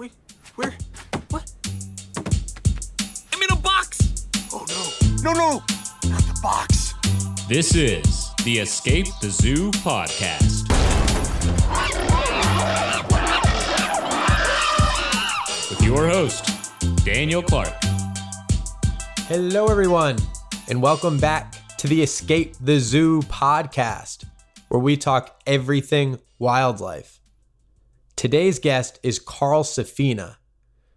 Wait, where? What? I'm in a box! Oh no. No, no! Not the box. This is the Escape the Zoo podcast. With your host, Daniel Clark. Hello, everyone, and welcome back to the Escape the Zoo podcast, where we talk everything wildlife. Today's guest is Carl Safina,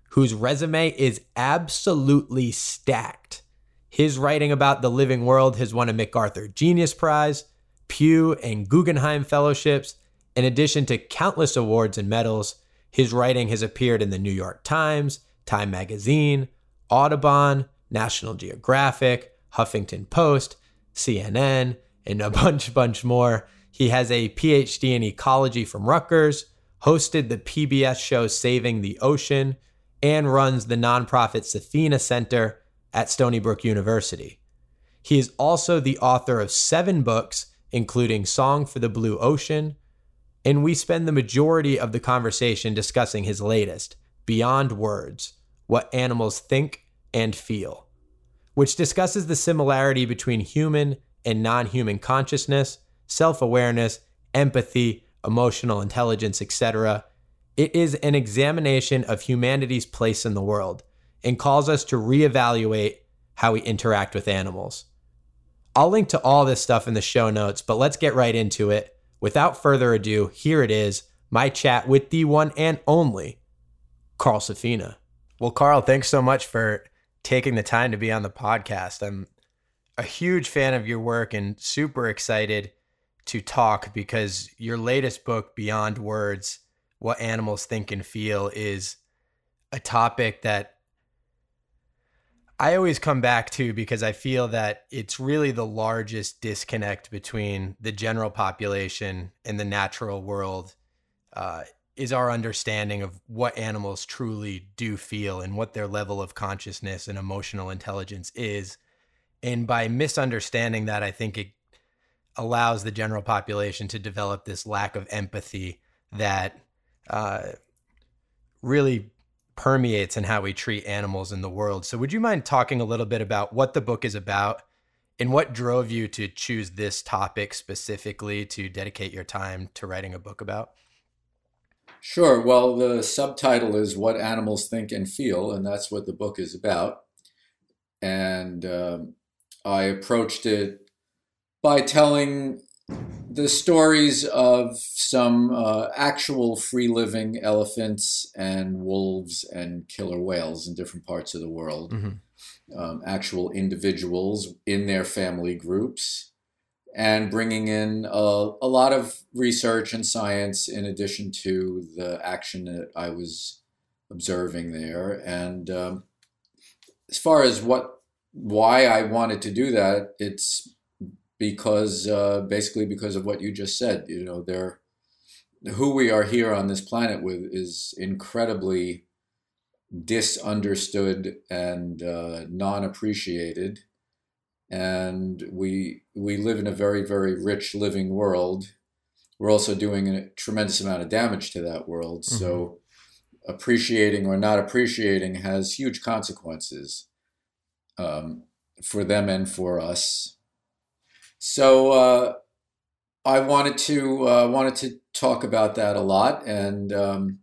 whose resume is absolutely stacked. His writing about the living world has won a MacArthur Genius Prize, Pew, and Guggenheim Fellowships. In addition to countless awards and medals, his writing has appeared in the New York Times, Time Magazine, Audubon, National Geographic, Huffington Post, CNN, and a bunch, bunch more. He has a PhD in ecology from Rutgers, hosted the PBS show Saving the Ocean, and runs the nonprofit Safina Center at Stony Brook University. He is also the author of seven books, including Song for the Blue Ocean, and we spend the majority of the conversation discussing his latest, Beyond Words What Animals Think and Feel, which discusses the similarity between human and non human consciousness, self awareness, empathy, emotional intelligence, etc. It is an examination of humanity's place in the world and calls us to reevaluate how we interact with animals. I'll link to all this stuff in the show notes, but let's get right into it. Without further ado, here it is my chat with the one and only Carl Safina. Well, Carl, thanks so much for taking the time to be on the podcast. I'm a huge fan of your work and super excited to talk because your latest book, Beyond Words What Animals Think and Feel, is a topic that I always come back to because I feel that it's really the largest disconnect between the general population and the natural world. Uh, is our understanding of what animals truly do feel and what their level of consciousness and emotional intelligence is. And by misunderstanding that, I think it allows the general population to develop this lack of empathy that uh, really permeates in how we treat animals in the world. So, would you mind talking a little bit about what the book is about and what drove you to choose this topic specifically to dedicate your time to writing a book about? Sure. Well, the subtitle is What Animals Think and Feel, and that's what the book is about. And um, I approached it by telling the stories of some uh, actual free living elephants and wolves and killer whales in different parts of the world, mm-hmm. um, actual individuals in their family groups and bringing in a, a, lot of research and science in addition to the action that I was observing there. And um, as far as what why I wanted to do that, it's because uh, basically because of what you just said. You know, they're who we are here on this planet with is incredibly disunderstood and uh, non-appreciated and we we live in a very very rich living world we're also doing a tremendous amount of damage to that world mm-hmm. so appreciating or not appreciating has huge consequences um, for them and for us so uh, I wanted to uh, wanted to talk about that a lot and um,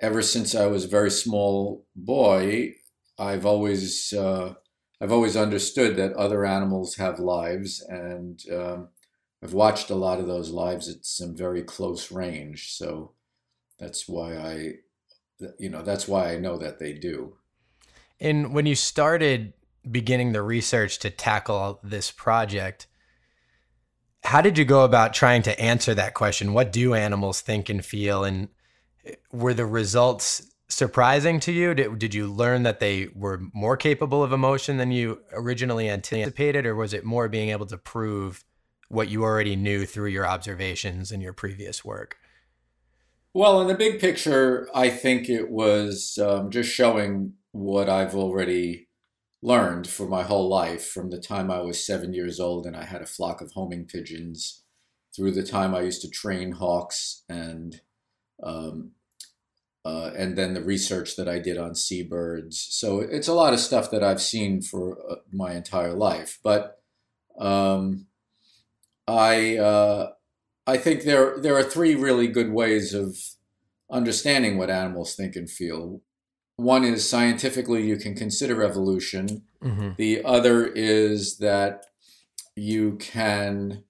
ever since I was a very small boy I've always uh, I've always understood that other animals have lives, and um, I've watched a lot of those lives at some very close range. So that's why I, you know, that's why I know that they do. And when you started beginning the research to tackle this project, how did you go about trying to answer that question? What do animals think and feel? And were the results surprising to you? Did, did you learn that they were more capable of emotion than you originally anticipated, or was it more being able to prove what you already knew through your observations and your previous work? Well, in the big picture, I think it was um, just showing what I've already learned for my whole life from the time I was seven years old and I had a flock of homing pigeons through the time I used to train hawks and um, uh, and then the research that I did on seabirds. So it's a lot of stuff that I've seen for uh, my entire life. But um, I uh, I think there there are three really good ways of understanding what animals think and feel. One is scientifically you can consider evolution. Mm-hmm. The other is that you can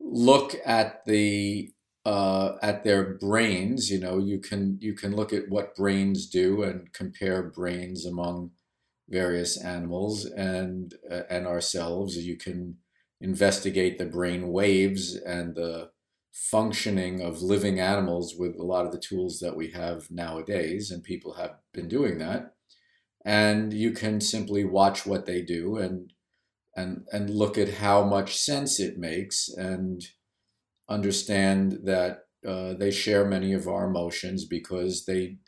look at the uh, at their brains. You know, you can you can look at what brains do and compare brains among various animals and uh, and ourselves. You can investigate the brain waves and the functioning of living animals with a lot of the tools that we have nowadays, and people have been doing that. And you can simply watch what they do and and and look at how much sense it makes and understand that uh, they share many of our emotions because they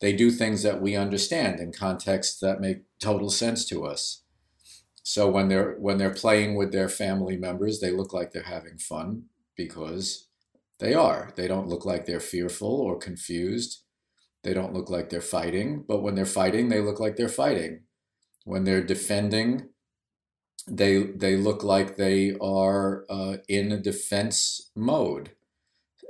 they do things that we understand in contexts that make total sense to us. So when they're when they're playing with their family members, they look like they're having fun because they are. They don't look like they're fearful or confused. They don't look like they're fighting, but when they're fighting, they look like they're fighting. When they're defending, they they look like they are uh, in a defense mode.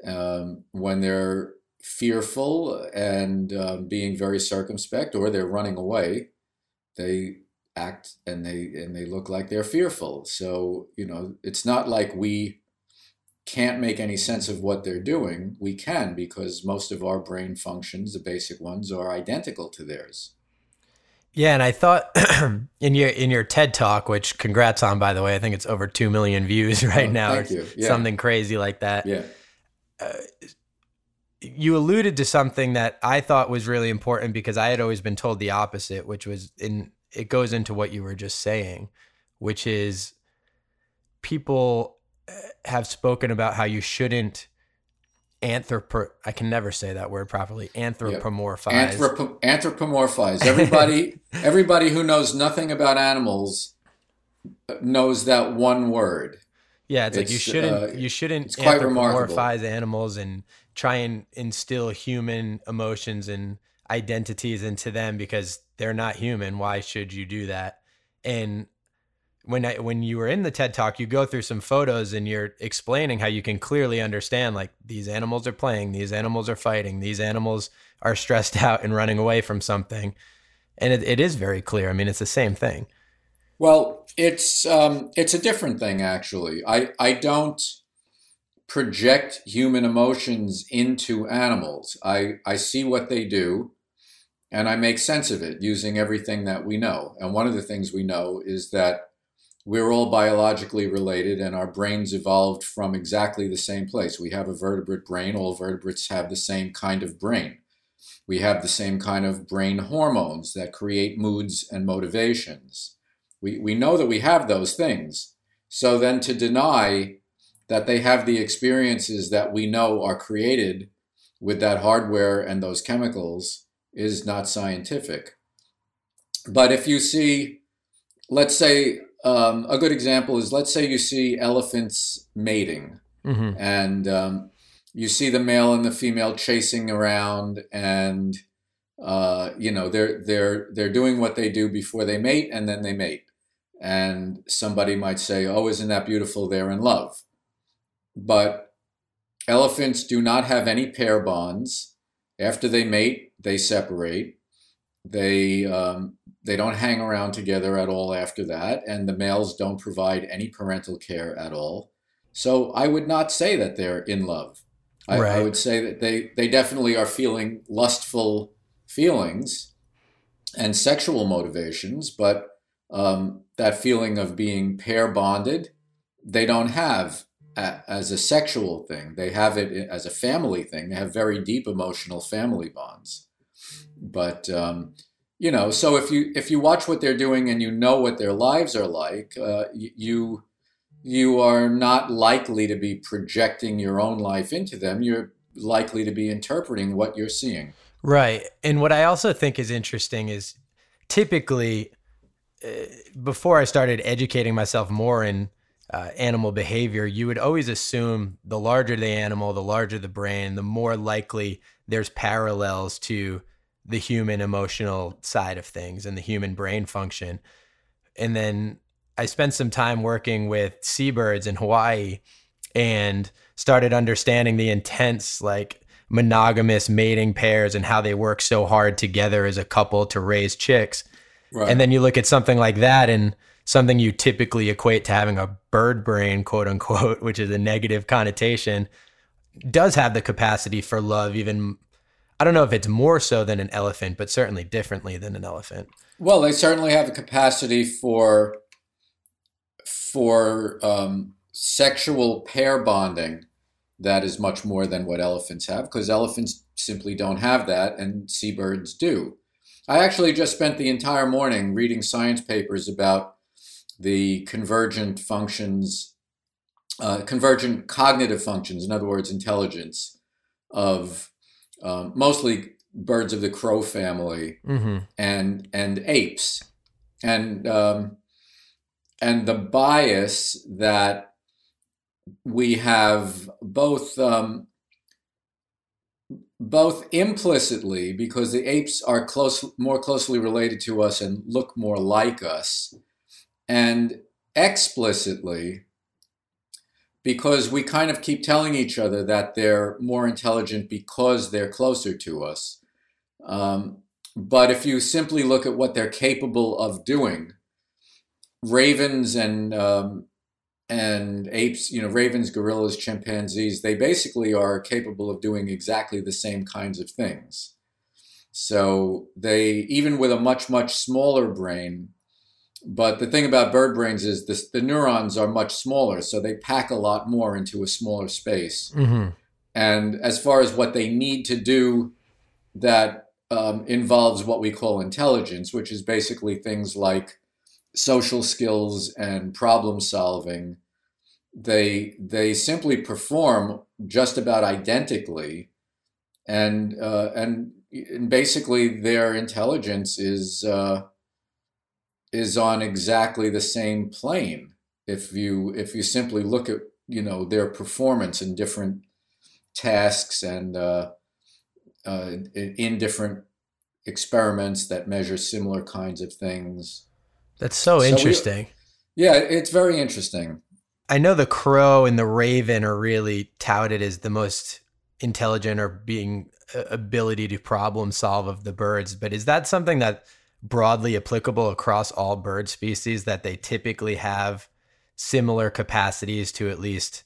Um, when they're fearful and um, being very circumspect, or they're running away, they act and they and they look like they're fearful. So you know, it's not like we can't make any sense of what they're doing. We can because most of our brain functions, the basic ones, are identical to theirs. Yeah, and I thought in your in your TED talk, which congrats on by the way, I think it's over two million views right Oh, now, thank or you. Yeah. something crazy like that. Yeah. You alluded to something that I thought was really important because I had always been told the opposite, which was in it goes into what you were just saying, which is people uh, have spoken about how you shouldn't anthropo I can never say that word properly anthropomorphize Anthropo- anthropomorphize. Everybody, everybody who knows nothing about animals knows that one word. Yeah, it's, like you shouldn't uh, you shouldn't it's remarkable. anthropomorphize animals and try and instill human emotions and identities into them because they're not human. Why should you do that? And when I, when you were in the TED Talk, you go through some photos and you're explaining how you can clearly understand like these animals are playing, these animals are fighting, these animals are stressed out and running away from something, and it, it is very clear. I mean, it's the same thing. Well, it's um, it's a different thing actually. I I don't project human emotions into animals. I I see what they do, and I make sense of it using everything that we know. And one of the things we know is that we're all biologically related, and our brains evolved from exactly the same place. We have a vertebrate brain. All vertebrates have the same kind of brain. We have the same kind of brain hormones that create moods and motivations. We, we know that we have those things. So then to deny that they have the experiences that we know are created with that hardware and those chemicals is not scientific. But if you see, let's say, um, a good example is let's say you see elephants mating hmm and um, you see the male and the female chasing around and uh, you know they're they're they're doing what they do before they mate and then they mate. And somebody might say oh isn't that beautiful? They're in love. But elephants do not have any pair bonds. After they mate they separate. They um, they don't hang around together at all after that and the males don't provide any parental care at all so I would not say that they're in love. I, I would say that they, they definitely are feeling lustful feelings and sexual motivations, but um, that feeling of being pair bonded, they don't have a, as a sexual thing. They have it as a family thing. They have very deep emotional family bonds. But um, you know, so if you if you watch what they're doing and you know what their lives are like, uh, you you are not likely to be projecting your own life into them. You're likely to be interpreting what you're seeing. Right. And what I also think is interesting is typically uh, before I started educating myself more in uh, animal behavior, you would always assume the larger the animal, the larger the brain, the more likely there's parallels to the human emotional side of things and the human brain function. And then I spent some time working with seabirds in Hawaii and started understanding the intense, like, monogamous mating pairs and how they work so hard together as a couple to raise chicks. Right. And then you look at something like that and something you typically equate to having a bird brain, quote unquote, which is a negative connotation, does have the capacity for love, even, I don't know if it's more so than an elephant, but certainly differently than an elephant. Well, they certainly have a capacity for for um, sexual pair bonding that is much more than what elephants have because elephants simply don't have that and seabirds do. I actually just spent the entire morning reading science papers about the convergent functions, uh, convergent cognitive functions, in other words, intelligence of um, mostly birds of the crow family Mm-hmm. and and apes, and um, and the bias that we have both um, both implicitly because the apes are close more closely related to us and look more like us and explicitly because we kind of keep telling each other that they're more intelligent because they're closer to us um, but if you simply look at what they're capable of doing ravens and um, and apes, you know, ravens, gorillas, chimpanzees, they basically are capable of doing exactly the same kinds of things. So they, even with a much, much smaller brain, but the thing about bird brains is this, the neurons are much smaller, so they pack a lot more into a smaller space. Mm-hmm. And as far as what they need to do that um, involves what we call intelligence, which is basically things like social skills and problem solving, they they simply perform just about identically, and uh, and, and basically their intelligence is uh, is on exactly the same plane. If you if you simply look at you know their performance in different tasks and uh, uh, in different experiments that measure similar kinds of things. That's so, So we- interesting. Yeah, it's very interesting. I know the crow and the raven are really touted as the most intelligent or being uh, ability to problem solve of the birds, but is that something that broadly applicable across all bird species that they typically have similar capacities to at least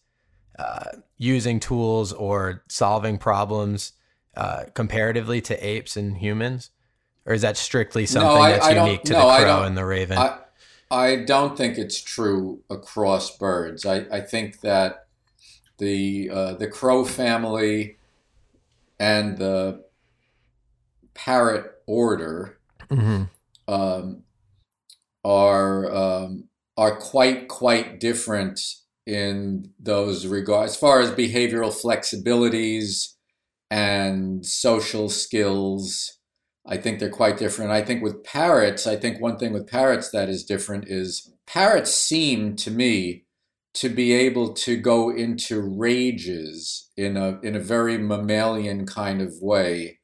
uh, using tools or solving problems uh, comparatively to apes and humans? Or is that strictly something I- that's I unique to no, the crow and the raven? I I don't think it's true across birds. I, I think that the uh, the crow family and the parrot order Mhm. um, are um, are quite quite different in those regards. As far as behavioral flexibilities and social skills i think they're quite different. I think with parrots i think one thing with parrots that is different is parrots seem to me to be able to go into rages in a in a very mammalian kind of way.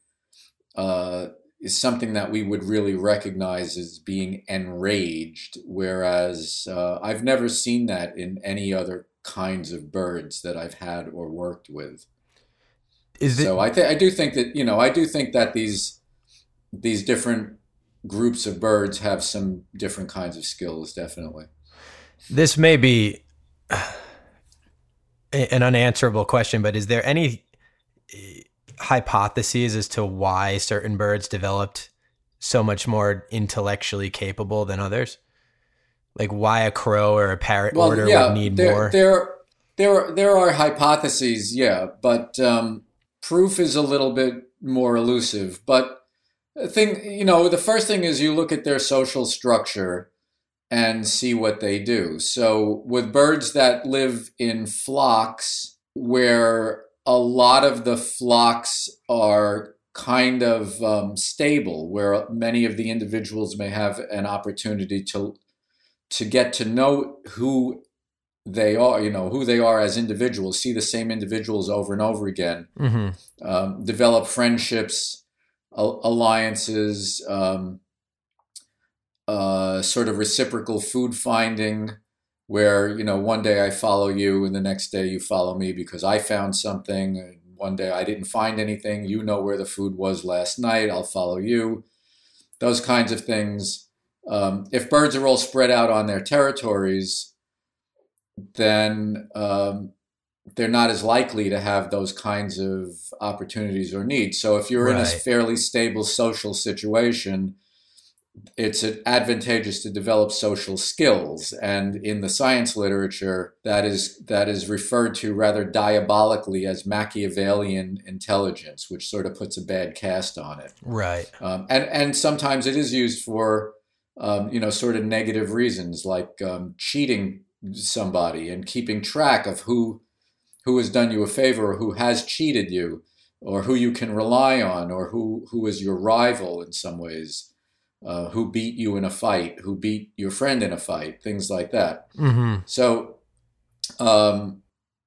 Uh, is something that we would really recognize as being enraged, whereas uh, I've never seen that in any other kinds of birds that I've had or worked with. Is it, So I, th- I do think that you know I do think that these these different groups of birds have some different kinds of skills, definitely. this may be an unanswerable question, but is there any hypotheses as to why certain birds developed so much more intellectually capable than others? Like why a crow or a parrot order would need there, more? There, there, there are hypotheses, yeah, but um, proof is a little bit more elusive. But the thing, you know, the first thing is you look at their social structure and see what they do. So with birds that live in flocks, where a lot of the flocks are kind of um, stable, where many of the individuals may have an opportunity to to get to know who they are, you know, who they are as individuals, see the same individuals over and over again, Mm-hmm. um, develop friendships, al- alliances, um, uh, sort of reciprocal food finding, where, you know, one day I follow you and the next day you follow me because I found something. One day I didn't find anything. You know where the food was last night. I'll follow you. Those kinds of things. Um, if birds are all spread out on their territories, then um, they're not as likely to have those kinds of opportunities or needs. So if you're in a fairly stable social situation, it's advantageous to develop social skills. And in the science literature, that is that is referred to rather diabolically as Machiavellian intelligence, which sort of puts a bad cast on it. Right. Um, and and sometimes it is used for um, you know sort of negative reasons like um, cheating somebody and keeping track of who who has done you a favor or who has cheated you or who you can rely on or who who is your rival in some ways uh, who beat you in a fight who beat your friend in a fight things like that Mm-hmm. so, um,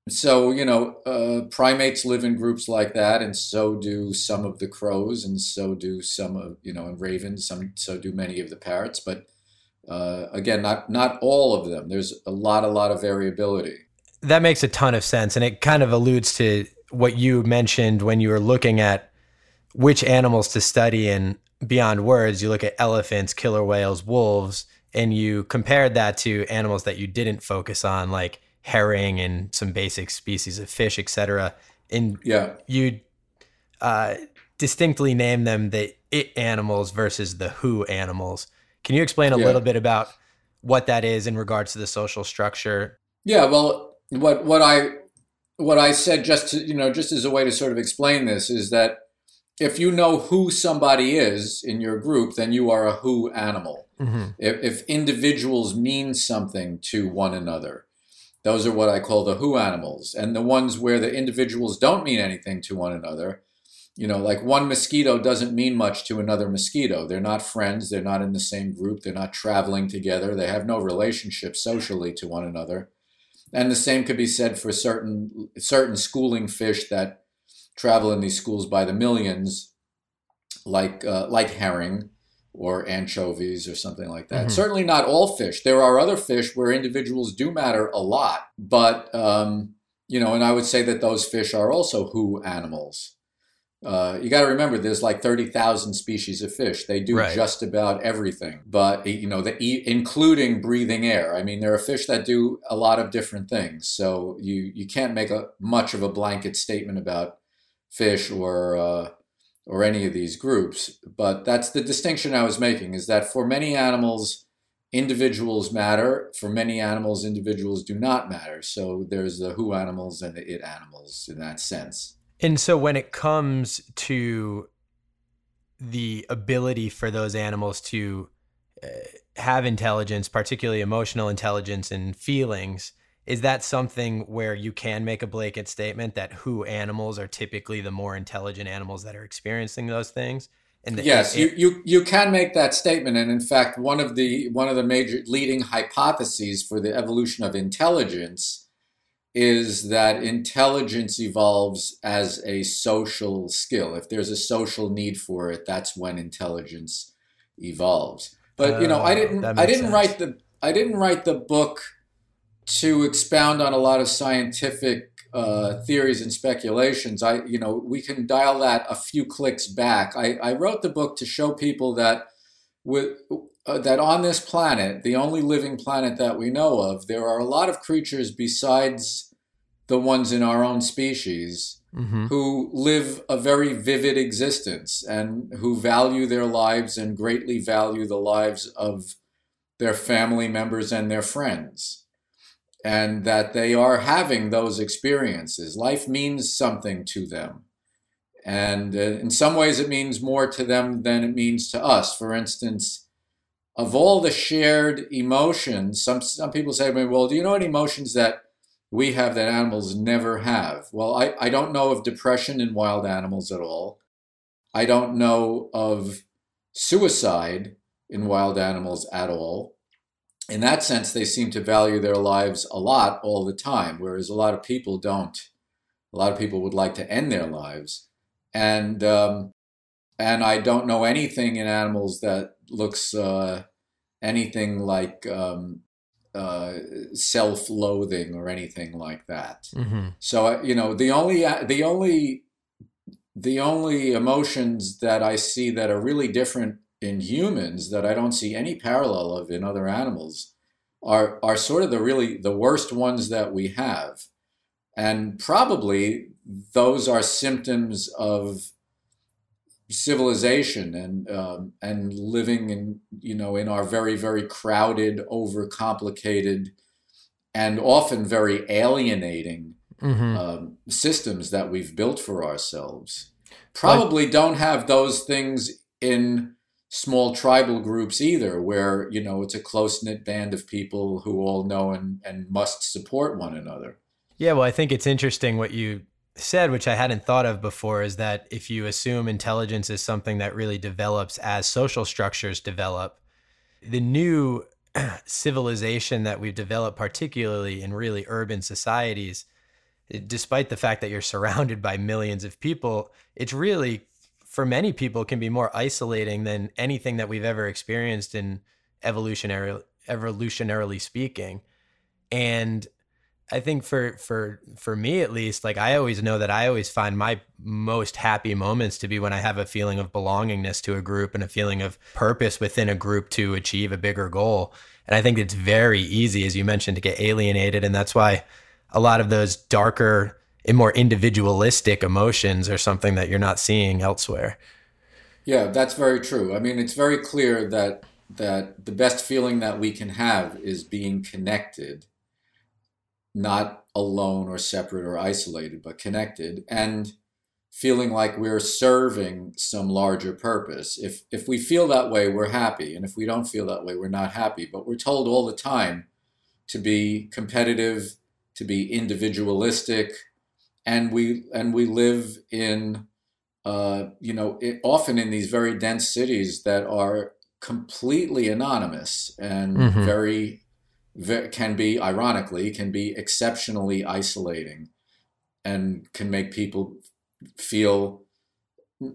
so you know, uh, primates live in groups like that, and so do some of the crows, and so do some of you know, and ravens. Some so do many of the parrots, but uh, again, not not all of them. There's a lot, a lot of variability. That makes a ton of sense. And it kind of alludes to what you mentioned when you were looking at which animals to study and beyond words. You look at elephants, killer whales, wolves, and you compared that to animals that you didn't focus on, like herring and some basic species of fish, etc. And Yeah, you uh, distinctly name them the it animals versus the who animals. Can you explain a Yeah. little bit about what that is in regards to the social structure? yeah. Well, what what I what I said just to you know just as a way to sort of explain this is that if you know who somebody is in your group, then you are a who animal. Mm-hmm. if, if individuals mean something to one another. Those are what I call the who animals. And the ones where the individuals don't mean anything to one another, you know, like one mosquito doesn't mean much to another mosquito. They're not friends, they're not in the same group, they're not traveling together, they have no relationship socially to one another. And the same could be said for certain certain schooling fish that travel in these schools by the millions, like uh, like herring or anchovies or something like that. Mhm. Certainly not all fish. There are other fish where individuals do matter a lot, but um, you know, and I would say that those fish are also who animals. Uh, you got to remember, there's like thirty thousand species of fish. They do Right. just about everything, but you know, the, including breathing air. I mean, there are fish that do a lot of different things. So you you can't make a much of a blanket statement about fish or uh, or any of these groups. But that's the distinction I was making: is that for many animals, individuals matter. For many animals, individuals do not matter. So there's the who animals and the it animals in that sense. And so when it comes to the ability for those animals to uh, have intelligence, particularly emotional intelligence and feelings, is that something where you can make a blanket statement that who animals are typically the more intelligent animals that are experiencing those things? And the, Yes, it- you, you you can make that statement, and in fact, one of the one of the major leading hypotheses for the evolution of intelligence is that intelligence evolves as a social skill. If there's a social need for it, that's when intelligence evolves. But you know, I Oh, didn't I didn't sense. write the I didn't write the book to expound on a lot of scientific uh, theories and speculations. I, you know, we can dial that a few clicks back. I, I wrote the book to show people that with uh, that on this planet, the only living planet that we know of, there are a lot of creatures besides the ones in our own species Mhm. who live a very vivid existence and who value their lives and greatly value the lives of their family members and their friends. And that they are having those experiences. Life means something to them. And uh, in some ways, it means more to them than it means to us. For instance, of all the shared emotions, some, some people say to me, Well, do you know any emotions that we have that animals never have. Well, I, I don't know of depression in wild animals at all. I don't know of suicide in wild animals at all. In that sense, they seem to value their lives a lot all the time, whereas a lot of people don't. A lot of people would like to end their lives, and um, and I don't know anything in animals that looks uh, anything like um, uh, self-loathing or anything like that. Mm-hmm. So uh, you know, the only uh, the only the only emotions that I see that are really different in humans that I don't see any parallel of in other animals are are sort of the really the worst ones that we have, and probably those are symptoms of civilization and um, and living in you know in our very very crowded, overcomplicated, and often very alienating Mm-hmm. um, systems that we've built for ourselves. Probably don't have those things in small tribal groups either, where you know it's a close knit band of people who all know and, and must support one another. Yeah, well, I think it's interesting what you said, which I hadn't thought of before, is that if you assume intelligence is something that really develops as social structures develop, the new civilization that we've developed, particularly in really urban societies, despite the fact that you're surrounded by millions of people, it's really, for many people, can be more isolating than anything that we've ever experienced in evolutionary, evolutionarily speaking. And I think for for for me at least, like I always know that I always find my most happy moments to be when I have a feeling of belongingness to a group and a feeling of purpose within a group to achieve a bigger goal. And I think it's very easy, as you mentioned, to get alienated, and that's why a lot of those darker and more individualistic emotions are something that you're not seeing elsewhere. Yeah, that's very true. I mean, it's very clear that that the best feeling that we can have is being connected, not alone or separate or isolated, but connected and feeling like we're serving some larger purpose. If if we feel that way, we're happy, and if we don't feel that way, we're not happy. But we're told all the time to be competitive, to be individualistic, and we and we live in uh, you know it, often in these very dense cities that are completely anonymous and Mhm. very, ve can be ironically can be exceptionally isolating and can make people feel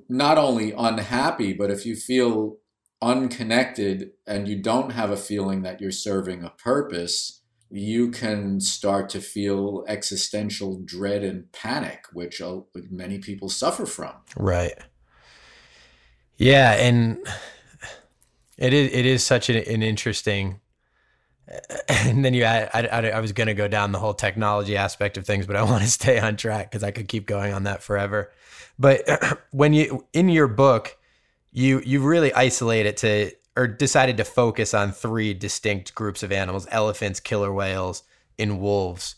not only unhappy but if you feel unconnected and you don't have a feeling that you're serving a purpose you can start to feel existential dread and panic which uh, many people suffer from Right. Yeah, and it is it is such an, an interesting. And then you, I, I, I was going to go down the whole technology aspect of things, but I want to stay on track because I could keep going on that forever. But when you in your book, you you really isolate it to or decided to focus on three distinct groups of animals: elephants, killer whales, and wolves.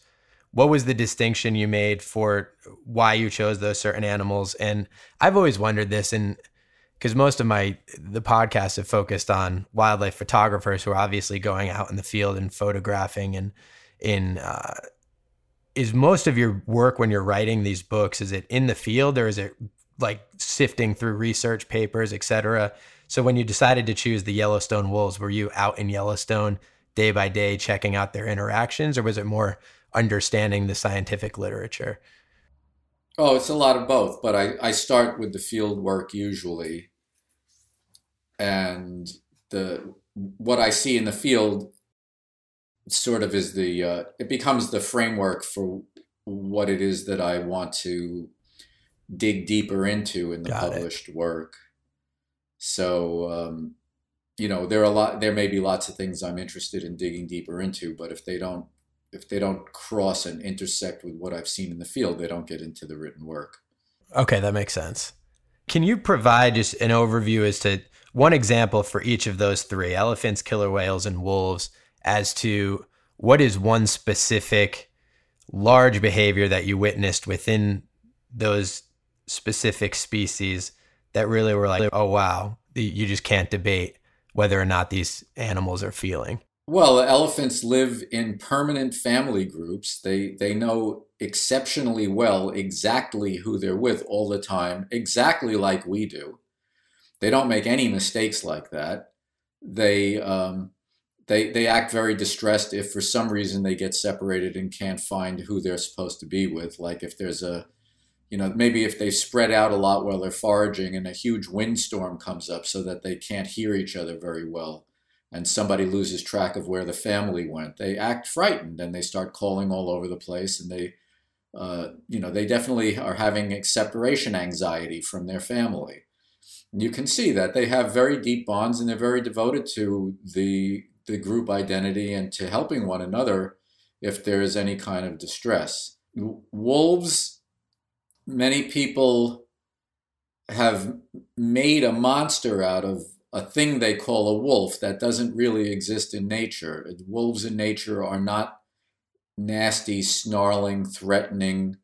What was the distinction you made for why you chose those certain animals? And I've always wondered this, and because most of my the podcasts have focused on wildlife photographers who are obviously going out in the field and photographing and in uh, is most of your work when you're writing these books is it in the field or is it like sifting through research papers etc so when you decided to choose the yellowstone wolves were you out in yellowstone day by day checking out their interactions or was it more understanding the scientific literature Oh, it's a lot of both, but I, I start with the field work usually. And the what I see in the field sort of is the uh, it becomes the framework for what it is that I want to dig deeper into in the Got it. published work. So um, you know, there are a lot there may be lots of things I'm interested in digging deeper into, but if they don't if they don't cross and intersect with what I've seen in the field, they don't get into the written work. Okay, that makes sense. Can you provide just an overview as to one example for each of those three elephants, killer whales, and wolves as to what is one specific large behavior that you witnessed within those specific species that really were like, oh, wow, you just can't debate whether or not these animals are feeling? Well, elephants live in permanent family groups. They they know exceptionally well exactly who they're with all the time, exactly like we do. They don't make any mistakes like that. They um, they they act very distressed if for some reason they get separated and can't find who they're supposed to be with. Like if there's a you know, maybe if they spread out a lot while they're foraging and a huge windstorm comes up so that they can't hear each other very well and somebody loses track of where the family went, they act frightened and they start calling all over the place and they, uh, you know, they definitely are having separation anxiety from their family. And you can see that they have very deep bonds and they're very devoted to the the group identity and to helping one another if there is any kind of distress. Wolves many people have made a monster out of a thing they call a wolf that doesn't really exist in nature. Wolves in nature are not nasty, snarling, threatening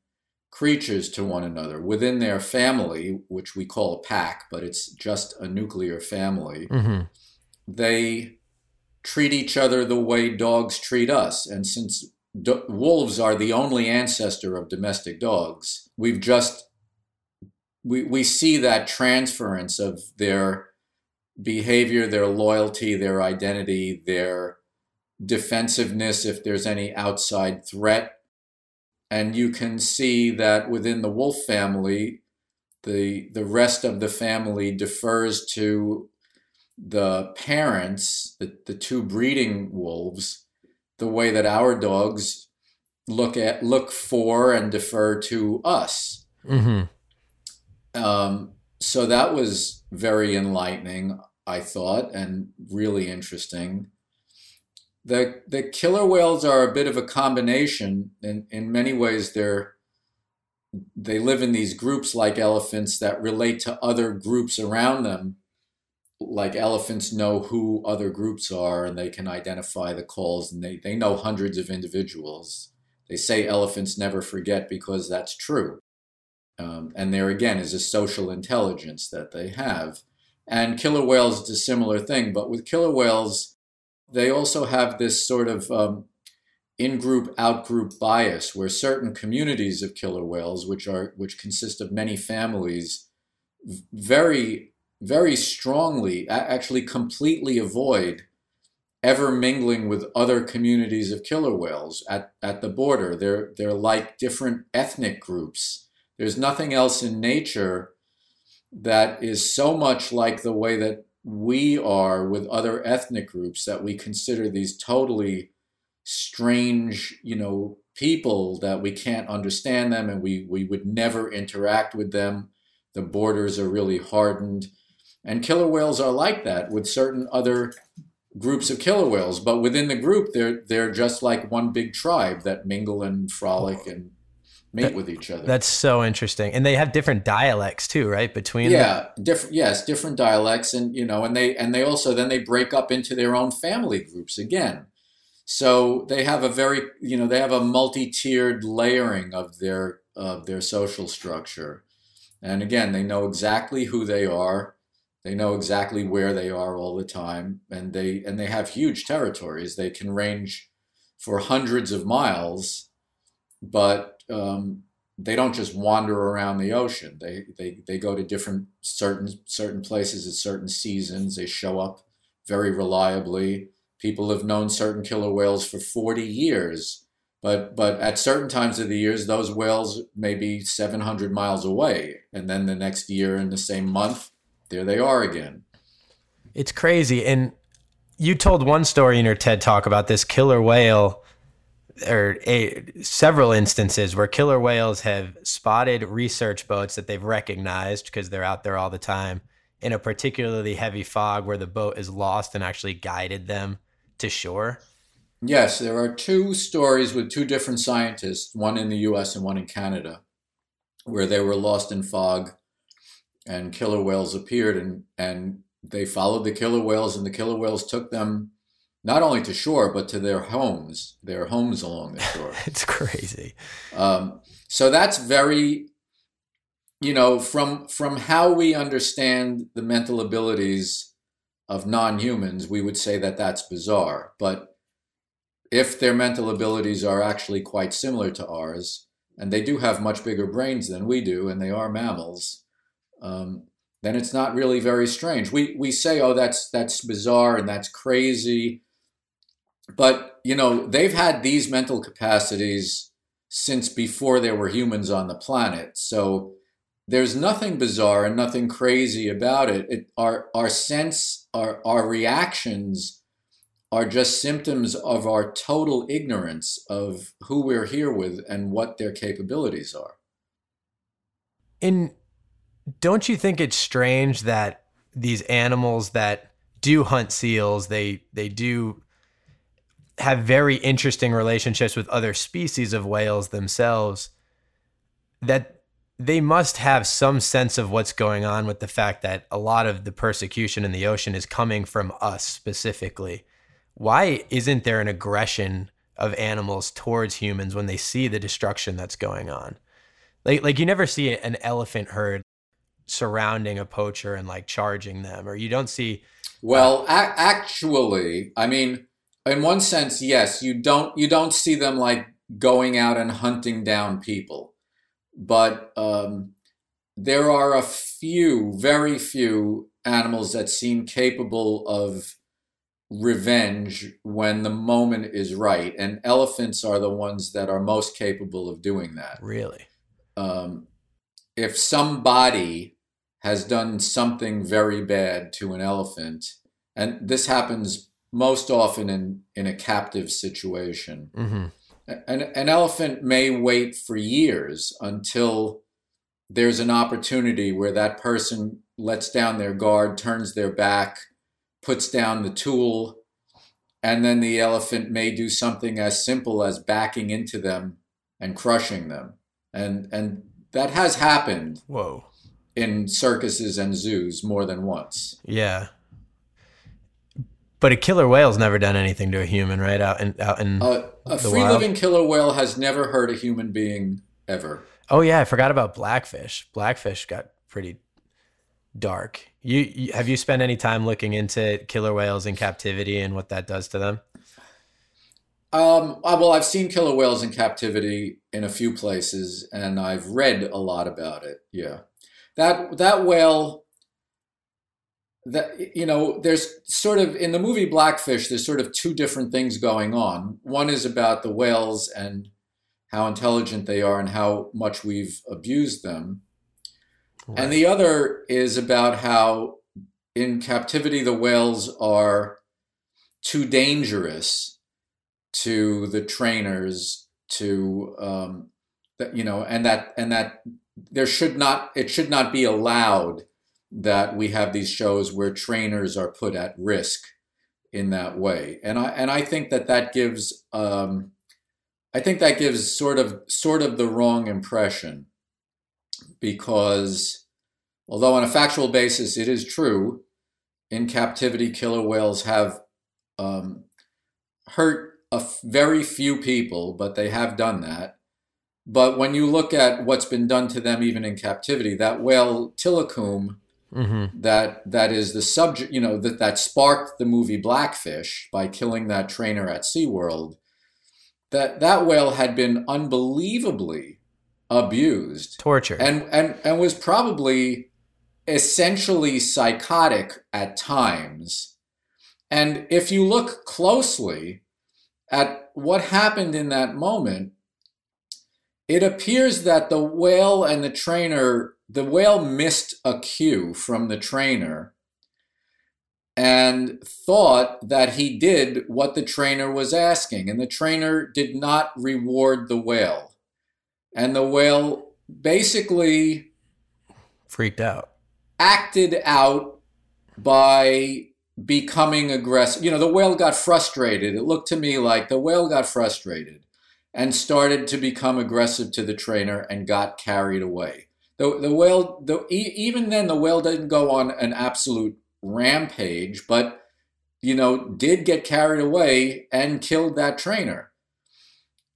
creatures to one another. Within their family, which we call a pack, but it's just a nuclear family, mm-hmm. they treat each other the way dogs treat us. And since do- wolves are the only ancestor of domestic dogs. We've just we we see that transference of their behavior, their loyalty, their identity, their defensiveness if there's any outside threat. And you can see that within the wolf family, the the rest of the family defers to the parents, the, the two breeding wolves, the way that our dogs look at look for and defer to us. Mm-hmm. Um, so that was very enlightening, I thought, and really interesting. The the killer whales are a bit of a combination. In in many ways, they're they live in these groups like elephants that relate to other groups around them like elephants know who other groups are and they can identify the calls and they, they know hundreds of individuals. They say elephants never forget because that's true. Um, and there again is a social intelligence that they have. And killer whales is a similar thing, but with killer whales, they also have this sort of um, in-group, out-group bias, where certain communities of killer whales, which are which consist of many families, very very strongly, actually completely avoid ever mingling with other communities of killer whales at, at the border. They're, they're like different ethnic groups. There's nothing else in nature that is so much like the way that we are with other ethnic groups that we consider these totally strange, you know, people that we can't understand them and we, we would never interact with them. The borders are really hardened. And killer whales are like that with certain other groups of killer whales, but within the group, they're they're just like one big tribe that mingle and frolic and mate that, with each other. That's so interesting, and they have different dialects too, right? Between yeah, different yes, different dialects, and you know, and they and they also then they break up into their own family groups again. So they have a very you know they have a multi-tiered layering of their of their social structure, and again they know exactly who they are they know exactly where they are all the time, and they and they have huge territories. They can range for hundreds of miles, but um, they don't just wander around the ocean. They, they they go to different certain certain places at certain seasons. They show up very reliably. People have known certain killer whales for 40 years, but but at certain times of the years, those whales may be 700 miles away, and then the next year in the same month, there they are again. It's crazy. And you told one story in your TED talk about this killer whale or a, several instances where killer whales have spotted research boats that they've recognized because they're out there all the time in a particularly heavy fog where the boat is lost and actually guided them to shore. Yes, there are two stories with two different scientists, one in the US and one in Canada, where they were lost in fog and killer whales appeared and and they followed the killer whales and the killer whales took them not only to shore but to their homes their homes along the shore. It's crazy. Um, so that's very you know from from how we understand the mental abilities of non-humans we would say that that's bizarre. But if their mental abilities are actually quite similar to ours and they do have much bigger brains than we do and they are mammals um, then it's not really very strange. We we say, oh, that's that's bizarre and that's crazy, but you know they've had these mental capacities since before there were humans on the planet. So there's nothing bizarre and nothing crazy about it. it our our sense, our our reactions are just symptoms of our total ignorance of who we're here with and what their capabilities are. And don't you think it's strange that these animals that do hunt seals, they they do have very interesting relationships with other species of whales themselves that they must have some sense of what's going on with the fact that a lot of the persecution in the ocean is coming from us specifically. Why isn't there an aggression of animals towards humans when they see the destruction that's going on? Like like you never see an elephant herd surrounding a poacher and like charging them or you don't see Well, a- actually, I mean, in one sense, yes, you don't you don't see them like going out and hunting down people, but um, there are a few, very few animals that seem capable of revenge when the moment is right, and elephants are the ones that are most capable of doing that. really. Um, if somebody has done something very bad to an elephant, and this happens most often in, in a captive situation, hmm an, an elephant may wait for years until there's an opportunity where that person lets down their guard, turns their back, puts down the tool, and then the elephant may do something as simple as backing into them and crushing them. And and that has happened Whoa. In circuses and zoos more than once. Yeah. But a killer whale's never done anything to a human, right? Out in out in Uh, a free wild? living killer whale has never hurt a human being ever. Oh yeah, I forgot about blackfish. Blackfish got pretty dark. You, you have you spent any time looking into killer whales in captivity and what that does to them? Um, uh, well, I've seen killer whales in captivity in a few places, and I've read a lot about it. Yeah, that that whale. That you know, there's sort of in the movie Blackfish. There's sort of two different things going on. One is about the whales and how intelligent they are and how much we've abused them, and the other is about how in captivity the whales are too dangerous to the trainers to um, that you know and that and that there should not it should not be allowed that we have these shows where trainers are put at risk in that way and i and i think that that gives um, i think that gives sort of sort of the wrong impression because although on a factual basis it is true in captivity killer whales have um, hurt a f- very few people, but they have done that. But when you look at what's been done to them, even in captivity, that whale Tilikum, Mm-hmm. that that is the subject, you know, that that sparked the movie Blackfish by killing that trainer at SeaWorld. That that whale had been unbelievably abused tortured, and and and was probably essentially psychotic at times. And if you look closely at what happened in that moment, it appears that the whale and the trainer, the whale missed a cue from the trainer and thought that he did what the trainer was asking. And the trainer did not reward the whale. And the whale basically Freaked out. acted out by becoming aggressive. You know, the whale got frustrated. It looked to me like the whale got frustrated and started to become aggressive to the trainer and got carried away. The, the whale, the, e- even then, the whale didn't go on an absolute rampage, but, you know, did get carried away and killed that trainer.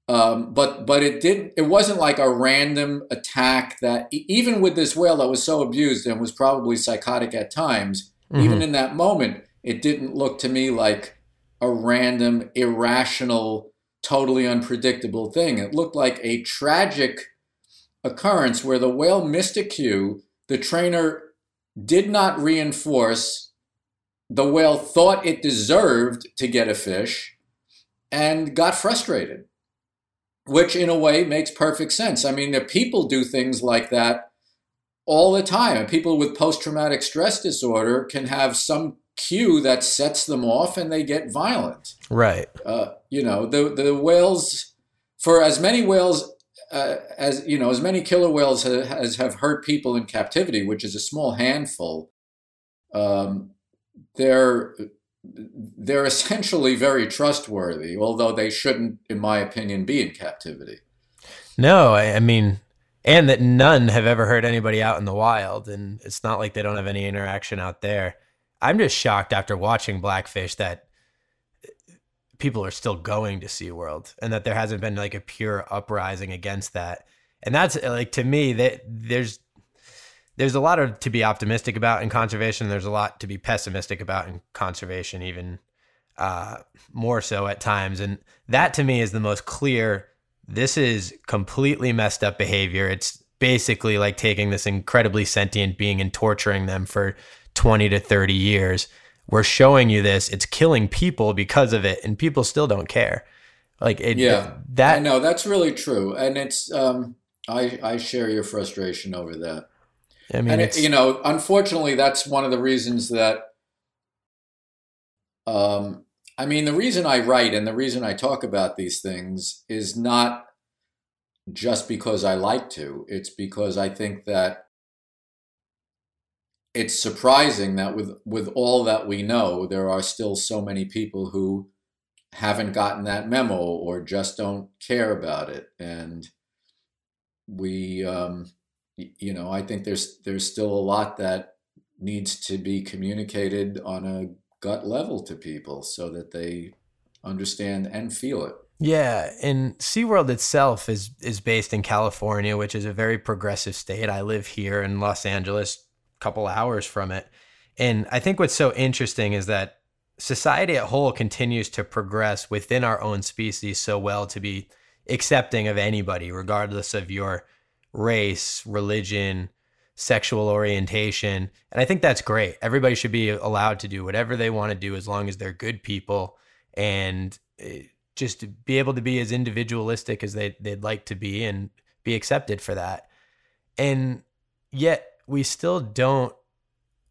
Um, but but it did it wasn't like a random attack that even with this whale that was so abused and was probably psychotic at times even in that moment it didn't look to me like a random irrational totally unpredictable thing it looked like a tragic occurrence where the whale missed a cue the trainer did not reinforce the whale thought it deserved to get a fish and got frustrated, which in a way makes perfect sense. I mean, the people do things like that all the time. People with post traumatic stress disorder can have some cue that sets them off and they get violent. Right. Uh, you know, the, the whales, for as many whales uh, as you know, as many killer whales as have hurt people in captivity, which is a small handful, um, they're they're essentially very trustworthy, although they shouldn't, in my opinion, be in captivity. No, I, I mean, and that none have ever hurt anybody out in the wild, and it's not like they don't have any interaction out there. I'm just shocked after watching Blackfish that people are still going to SeaWorld and that there hasn't been like a pure uprising against that. And that's like to me that there's there's a lot of to be optimistic about in conservation. There's a lot to be pessimistic about in conservation, even uh, more so at times. And that to me is the most clear. This is completely messed up behavior. It's basically like taking this incredibly sentient being and torturing them for 20 to 30 years we're showing you this. It's killing people because of it and people still don't care. Like it, yeah. that no that's really true and it's um i i share your frustration over that. I mean and it, you know unfortunately that's one of the reasons that um i mean the reason i write and the reason i talk about these things is not just because i like to it's because i think that it's surprising that with with all that we know, there are still so many people who haven't gotten that memo or just don't care about it. And we, um, you know, I think there's there's still a lot that needs to be communicated on a gut level to people so that they understand and feel it. Yeah, and SeaWorld itself is is based in California, which is a very progressive state. I live here in Los Angeles, couple hours from it. And I think what's so interesting is that society at whole continues to progress within our own species so well to be accepting of anybody, regardless of your race, religion, sexual orientation. And I think that's great. Everybody should be allowed to do whatever they want to do as long as they're good people and eh, just be able to be as individualistic as they, they'd like to be and be accepted for that. And yet, we still don't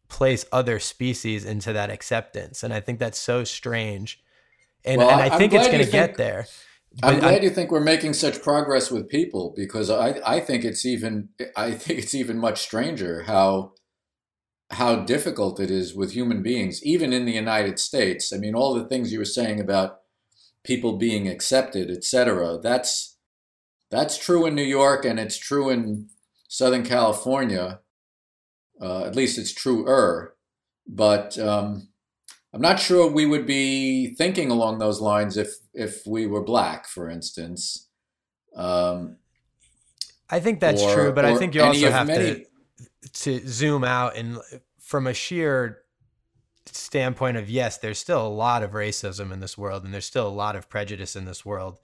place other species into that acceptance. And I think that's so strange. And, well, and I think it's going to get there. I'm glad I'm, you think we're making such progress with people because I, I think it's even I think it's even much stranger how how difficult it is with human beings, even in the United States. I mean, all the things you were saying about people being accepted, etc. That's that's true in New York and it's true in Southern California. Uh, at least it's truer. But um, I'm not sure we would be thinking along those lines if if we were black, for instance. Um, I think that's or, true, but I think you also have many... to to zoom out and from a sheer standpoint of yes, there's still a lot of racism in this world, and there's still a lot of prejudice in this world.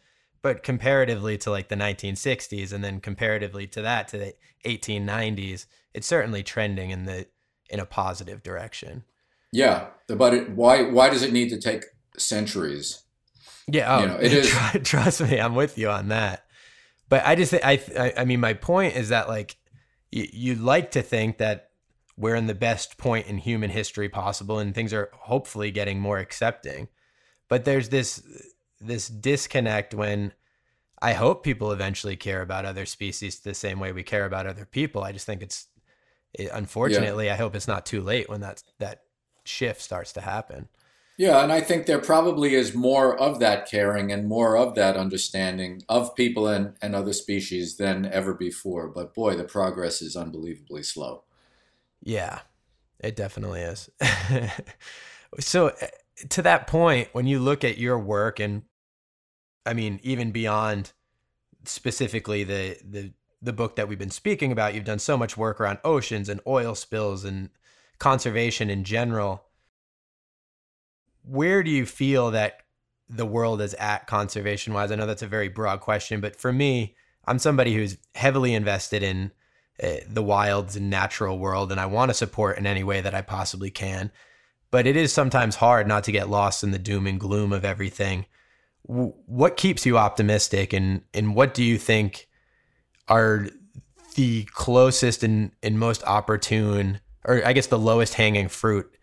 But comparatively to like the 1960s, and then comparatively to that to the 1890s, it's certainly trending in the in a positive direction. Yeah, but it, why why does it need to take centuries? Yeah, oh, you know, it is. Trust me, I'm with you on that. But I just think I I mean my point is that like you, you'd like to think that we're in the best point in human history possible and things are hopefully getting more accepting. But there's this this disconnect when I hope people eventually care about other species the same way we care about other people. I just think it's it, unfortunately, yeah. I hope it's not too late when that that shift starts to happen. Yeah, and I think there probably is more of that caring and more of that understanding of people and, and other species than ever before. But boy, the progress is unbelievably slow. Yeah, it definitely is. so, eh, to that point, when you look at your work, and I mean, even beyond specifically the the the book that we've been speaking about, you've done so much work around oceans and oil spills and conservation in general. Where do you feel that the world is at conservation wise? I know that's a very broad question, but for me, I'm somebody who's heavily invested in uh, the wilds and natural world, and I want to support in any way that I possibly can. But it is sometimes hard not to get lost in the doom and gloom of everything. What keeps you optimistic, and and what do you think are the closest and and most opportune, or I guess the lowest hanging fruit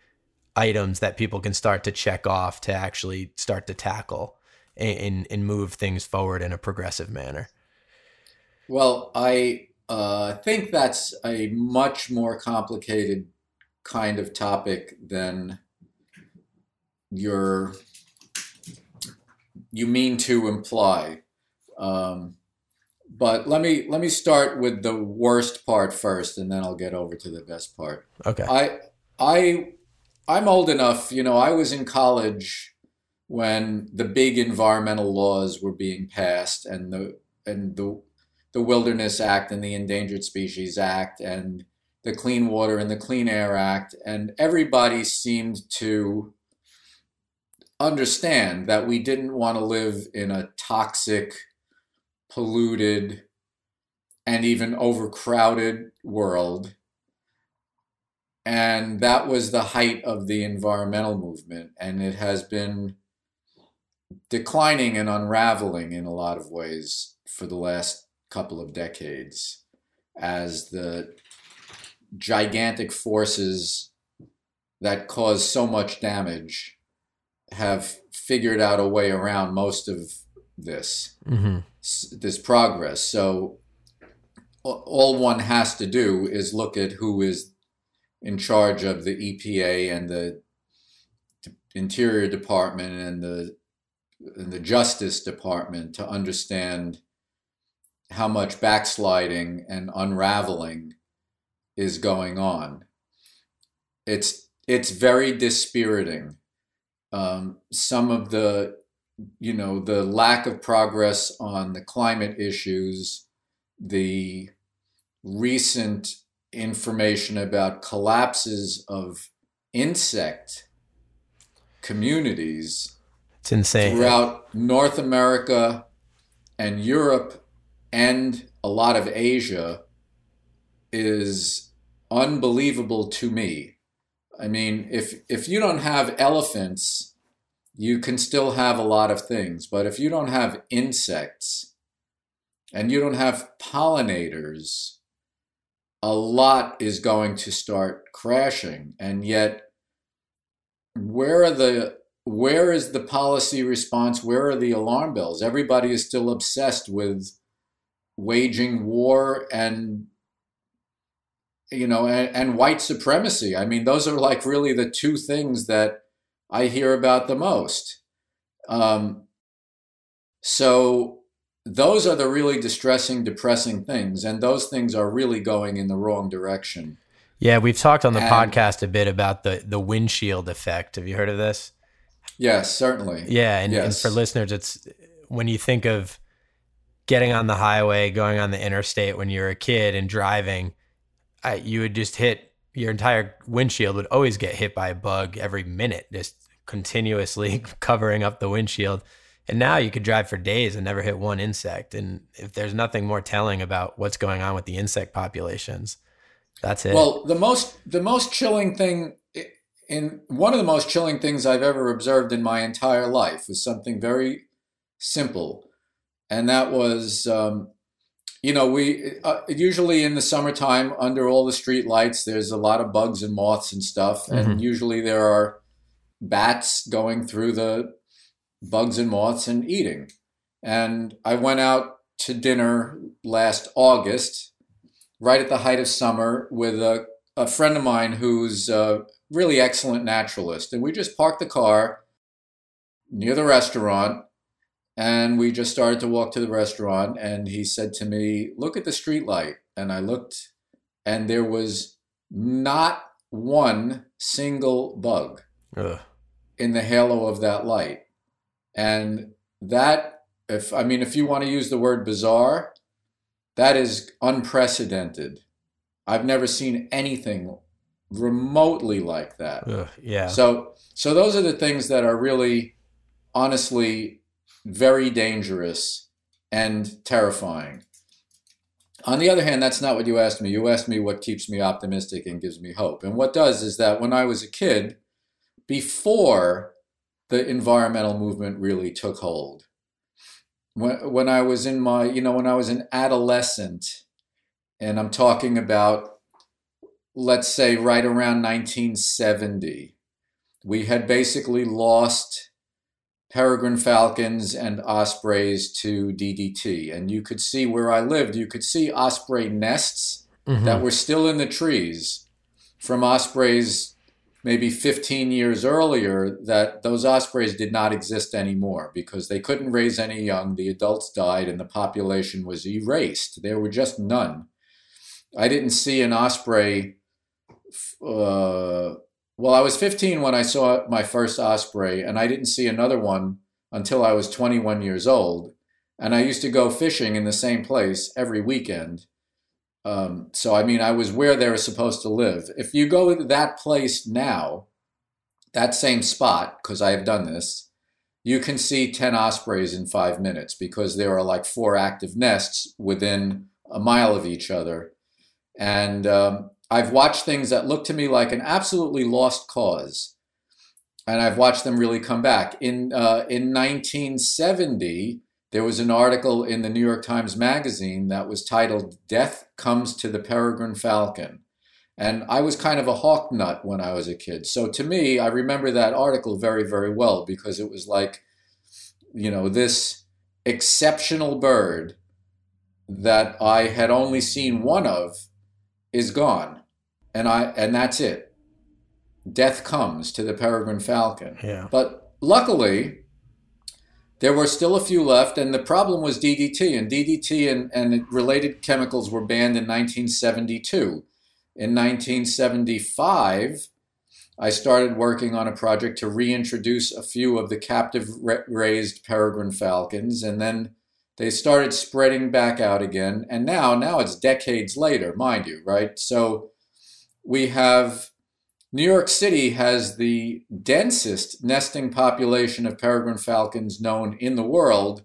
items that people can start to check off to actually start to tackle and and, and move things forward in a progressive manner. Well, I uh, think that's a much more complicated kind of topic than your you mean to imply. Um, but let me let me start with the worst part first, and then I'll get over to the best part. Okay. I I I'm old enough, you know, I was in college when the big environmental laws were being passed and the and the the Wilderness Act and the Endangered Species Act and the Clean Water and the Clean Air Act and everybody seemed to understand that we didn't want to live in a toxic, polluted, and even overcrowded world and that was the height of the environmental movement. And it has been declining and unraveling in a lot of ways for the last couple of decades as the gigantic forces that cause so much damage have figured out a way around most of this mm-hmm. this progress so all one has to do is look at who is in charge of the EPA and the Interior Department and the and the Justice Department to understand how much backsliding and unraveling is going on. It's it's very dispiriting. Um, some of the you know the lack of progress on the climate issues, the recent information about collapses of insect communities it's insane throughout North America and Europe and a lot of Asia is unbelievable to me. I mean, if if you don't have elephants, you can still have a lot of things, but if you don't have insects and you don't have pollinators, a lot is going to start crashing. And yet where are the where is the policy response? Where are the alarm bells? Everybody is still obsessed with waging war and you know and, and white supremacy i mean those are like really the two things that i hear about the most um, so those are the really distressing, depressing things, and those things are really going in the wrong direction. Yeah, we've talked on the and, podcast a bit about the the windshield effect. Have you heard of this? Yes, certainly. Yeah, and, yes. and for listeners, it's when you think of getting on the highway, going on the interstate when you're a kid and driving, I, you would just hit your entire windshield would always get hit by a bug every minute, just continuously covering up the windshield. And now you could drive for days and never hit one insect. And if there's nothing more telling about what's going on with the insect populations, that's it. Well, the most the most chilling thing in one of the most chilling things I've ever observed in my entire life was something very simple, and that was, um, you know, we uh, usually in the summertime under all the street lights, there's a lot of bugs and moths and stuff, mm-hmm. and usually there are bats going through the bugs and moths and eating. And I went out to dinner last August, right at the height of summer, with a, a friend of mine who's a really excellent naturalist. And we just parked the car near the restaurant and we just started to walk to the restaurant. And he said to me, Look at the street light. And I looked, and there was not one single bug Ugh. in the halo of that light. And that, if I mean, if you want to use the word bizarre, that is unprecedented. I've never seen anything remotely like that. Ugh, yeah. So, so those are the things that are really, honestly, very dangerous and terrifying. On the other hand, that's not what you asked me. You asked me what keeps me optimistic and gives me hope. And what does is that when I was a kid, before the environmental movement really took hold. when, when I was in my, you know, when I was an adolescent, and I'm talking about, let's say, right around 1970, we had basically lost peregrine falcons and ospreys to DDT. And you could see where I lived, you could see osprey nests Mhm. that were still in the trees from ospreys maybe 15 years earlier that those ospreys did not exist anymore because they couldn't raise any young the adults died and the population was erased there were just none i didn't see an osprey uh, well i was 15 when i saw my first osprey and i didn't see another one until i was 21 years old and i used to go fishing in the same place every weekend um, so I mean, I was where they were supposed to live. If you go to that place now, that same spot, because I have done this, you can see 10 ospreys in five minutes because there are like four active nests within a mile of each other. And um, I've watched things that look to me like an absolutely lost cause. And I've watched them really come back. In, uh, in 1970, there was an article in the New York Times Magazine that was titled Death Comes to the Peregrine Falcon. And I was kind of a hawk nut when I was a kid. So to me, I remember that article very, very well because it was like, you know, this exceptional bird that I had only seen one of is gone. And I and that's it. Death comes to the peregrine falcon. Yeah. But luckily, there were still a few left, and the problem was DDT, and DDT and, and related chemicals were banned in 1972. In 1975, I started working on a project to reintroduce a few of the captive raised peregrine falcons, and then they started spreading back out again. And now, now it's decades later, mind you, right? So we have New York City has the densest nesting population of peregrine falcons known in the world.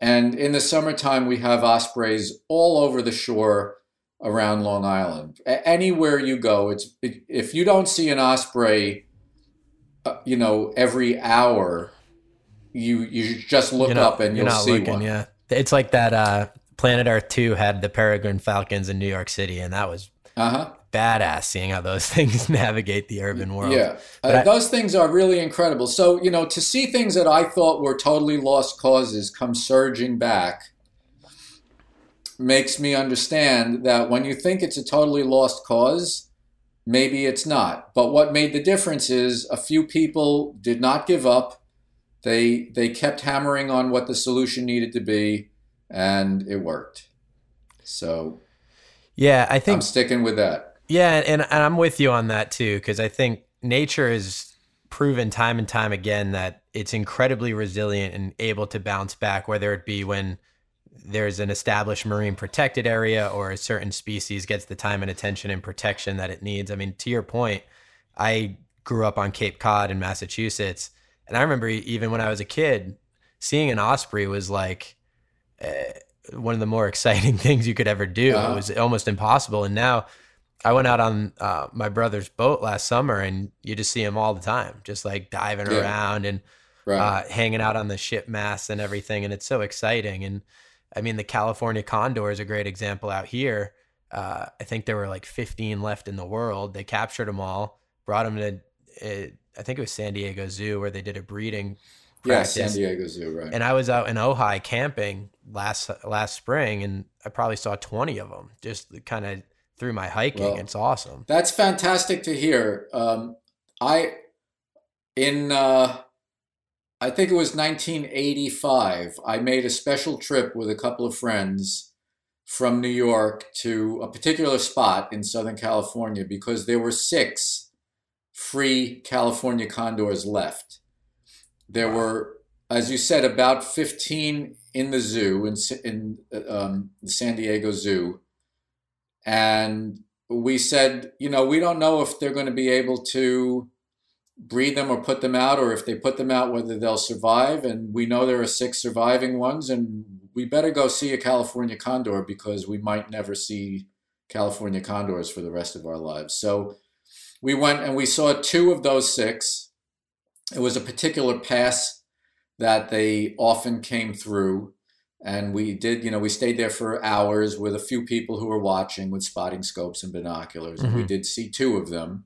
And in the summertime, we have ospreys all over the shore around Long Island. Anywhere you go, it's if you don't see an osprey, uh, you know, every hour, you you just look not- up and you'll see looking, one. Yeah, it's like that. Uh, Planet Earth Two had the peregrine falcons in New York City, and that was Uh huh. Badass seeing how those things navigate the urban world. Yeah, uh, I- those things are really incredible. So you know, to see things that I thought were totally lost causes come surging back makes me understand that when you think it's a totally lost cause, maybe it's not. But what made the difference is a few people did not give up. They they kept hammering on what the solution needed to be, and it worked. So yeah. I think I'm sticking with that. Yeah, and, and I'm with you on that too, because I think nature has proven time and time again that it's incredibly resilient and able to bounce back, whether it be when there's an established marine protected area or a certain species gets the time and attention and protection that it needs. I mean, to your point, I grew up on Cape Cod in Massachusetts, and I remember even when I was a kid, seeing an osprey was like uh, one of the more exciting things you could ever do. Uh-huh. It was almost impossible, and now I went out on uh, my brother's boat last summer, and you just see him all the time, just like diving Yeah. around and Right. uh, hanging out on the ship masts and everything, and it's so exciting. And I mean, the California condor is a great example out here. Uh, I think there were like 15 left in the world. They captured them all, brought them to, uh, I think it was San Diego Zoo, where they did a breeding yeah. San Diego Zoo, right? And I was out in Ojai camping last last spring, and I probably saw 20 of them just kind of through my hiking. Well, it's awesome. That's fantastic to hear. Um, I in uh, I think it was 1985. I made a special trip with a couple of friends from New York to a particular spot in Southern California because there were six free California condors left. There were, as you said, about 15 in the zoo in in um, the San Diego Zoo, and we said, you know, we don't know if they're going to be able to breed them or put them out, or if they put them out, whether they'll survive. And we know there are six surviving ones, and we better go see a California condor because we might never see California condors for the rest of our lives. So we went and we saw two of those six. It was a particular pass that they often came through. And we did you know we stayed there for hours with a few people who were watching with spotting scopes and binoculars and we Mhm. did see two of them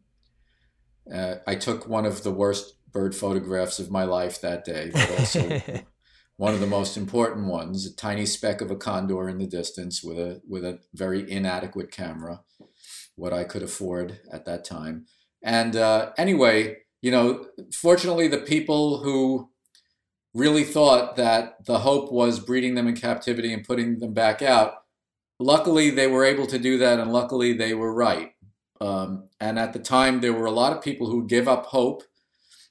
uh, i took one of the worst bird photographs of my life that day but also one of the most important ones a tiny speck of a condor in the distance with a with a very inadequate camera what i could afford at that time and uh, anyway you know fortunately the people who really thought that the hope was breeding them in captivity and putting them back out luckily they were able to do that and luckily they were right um, and at the time there were a lot of people who give up hope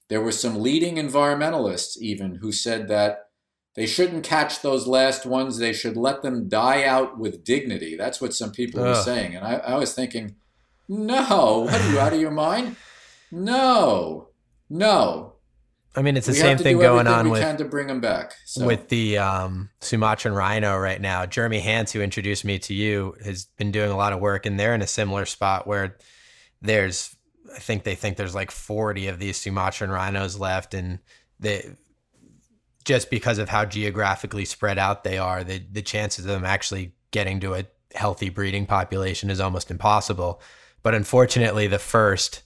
there were some leading environmentalists even who said that they shouldn't catch those last ones. They should let them die out with dignity. That's what some people were saying. And I, I was thinking, no, what are you out of your mind? No, no. I mean, it's the we same thing going on with to bring them back. So, with the um, Sumatran rhino right now. Jeremy Hance, who introduced me to you, has been doing a lot of work, and they're in a similar spot where there's, I think they think there's like 40 of these Sumatran rhinos left, and they just because of how geographically spread out they are, the the chances of them actually getting to a healthy breeding population is almost impossible. But unfortunately, the first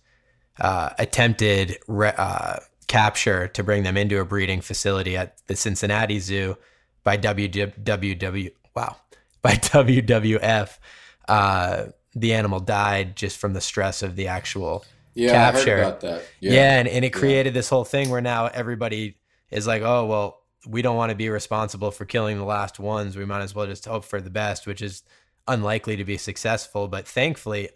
uh, attempted re- uh, capture to bring them into a breeding facility at the Cincinnati Zoo by WWW. Wow, by WWF. Uh, the animal died just from the stress of the actual yeah, capture. I heard about that. yeah, and, and it created this whole thing where now everybody is like, oh, well, we don't want to be responsible for killing the last ones. We might as well just hope for the best, which is unlikely to be successful. But thankfully,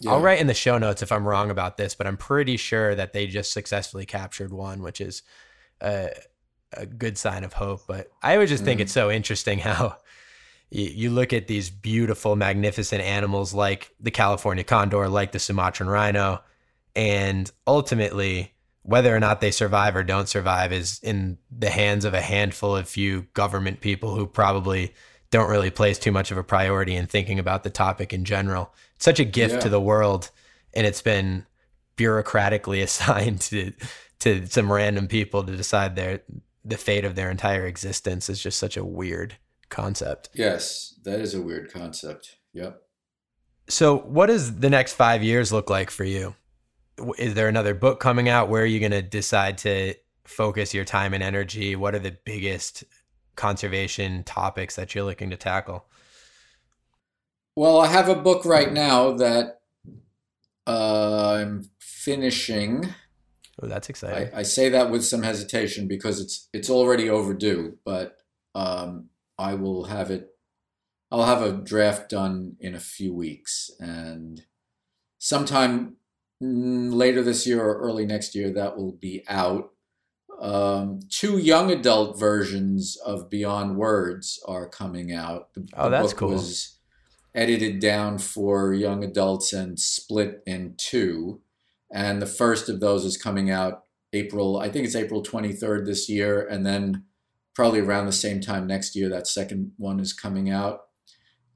Yeah. I'll write in the show notes if I'm wrong about this, but I'm pretty sure that they just successfully captured one, which is a, a good sign of hope. But I would just think Mhm. it's so interesting how you, you look at these beautiful, magnificent animals like the California condor, like the Sumatran rhino, and ultimately, whether or not they survive or don't survive is in the hands of a handful of few government people who probably don't really place too much of a priority in thinking about the topic in general. It's such a gift Yeah. to the world, and it's been bureaucratically assigned to to some random people to decide their the fate of their entire existence is just such a weird concept. Yes, that is a weird concept. Yep. So, what does the next five years look like for you? Is there another book coming out? Where are you going to decide to focus your time and energy? What are the biggest conservation topics that you're looking to tackle? Well, I have a book right now that uh, I'm finishing. Oh, that's exciting. I, I say that with some hesitation because it's it's already overdue, but um, I will have it. I'll have a draft done in a few weeks, and sometime mm, later this year or early next year that will be out. Um, two young adult versions of Beyond Words are coming out. The, Oh, the that's book cool. was edited down for young adults and split in two and the first of those is coming out April. I think it's April 23rd this year, and then probably around the same time next year that second one is coming out.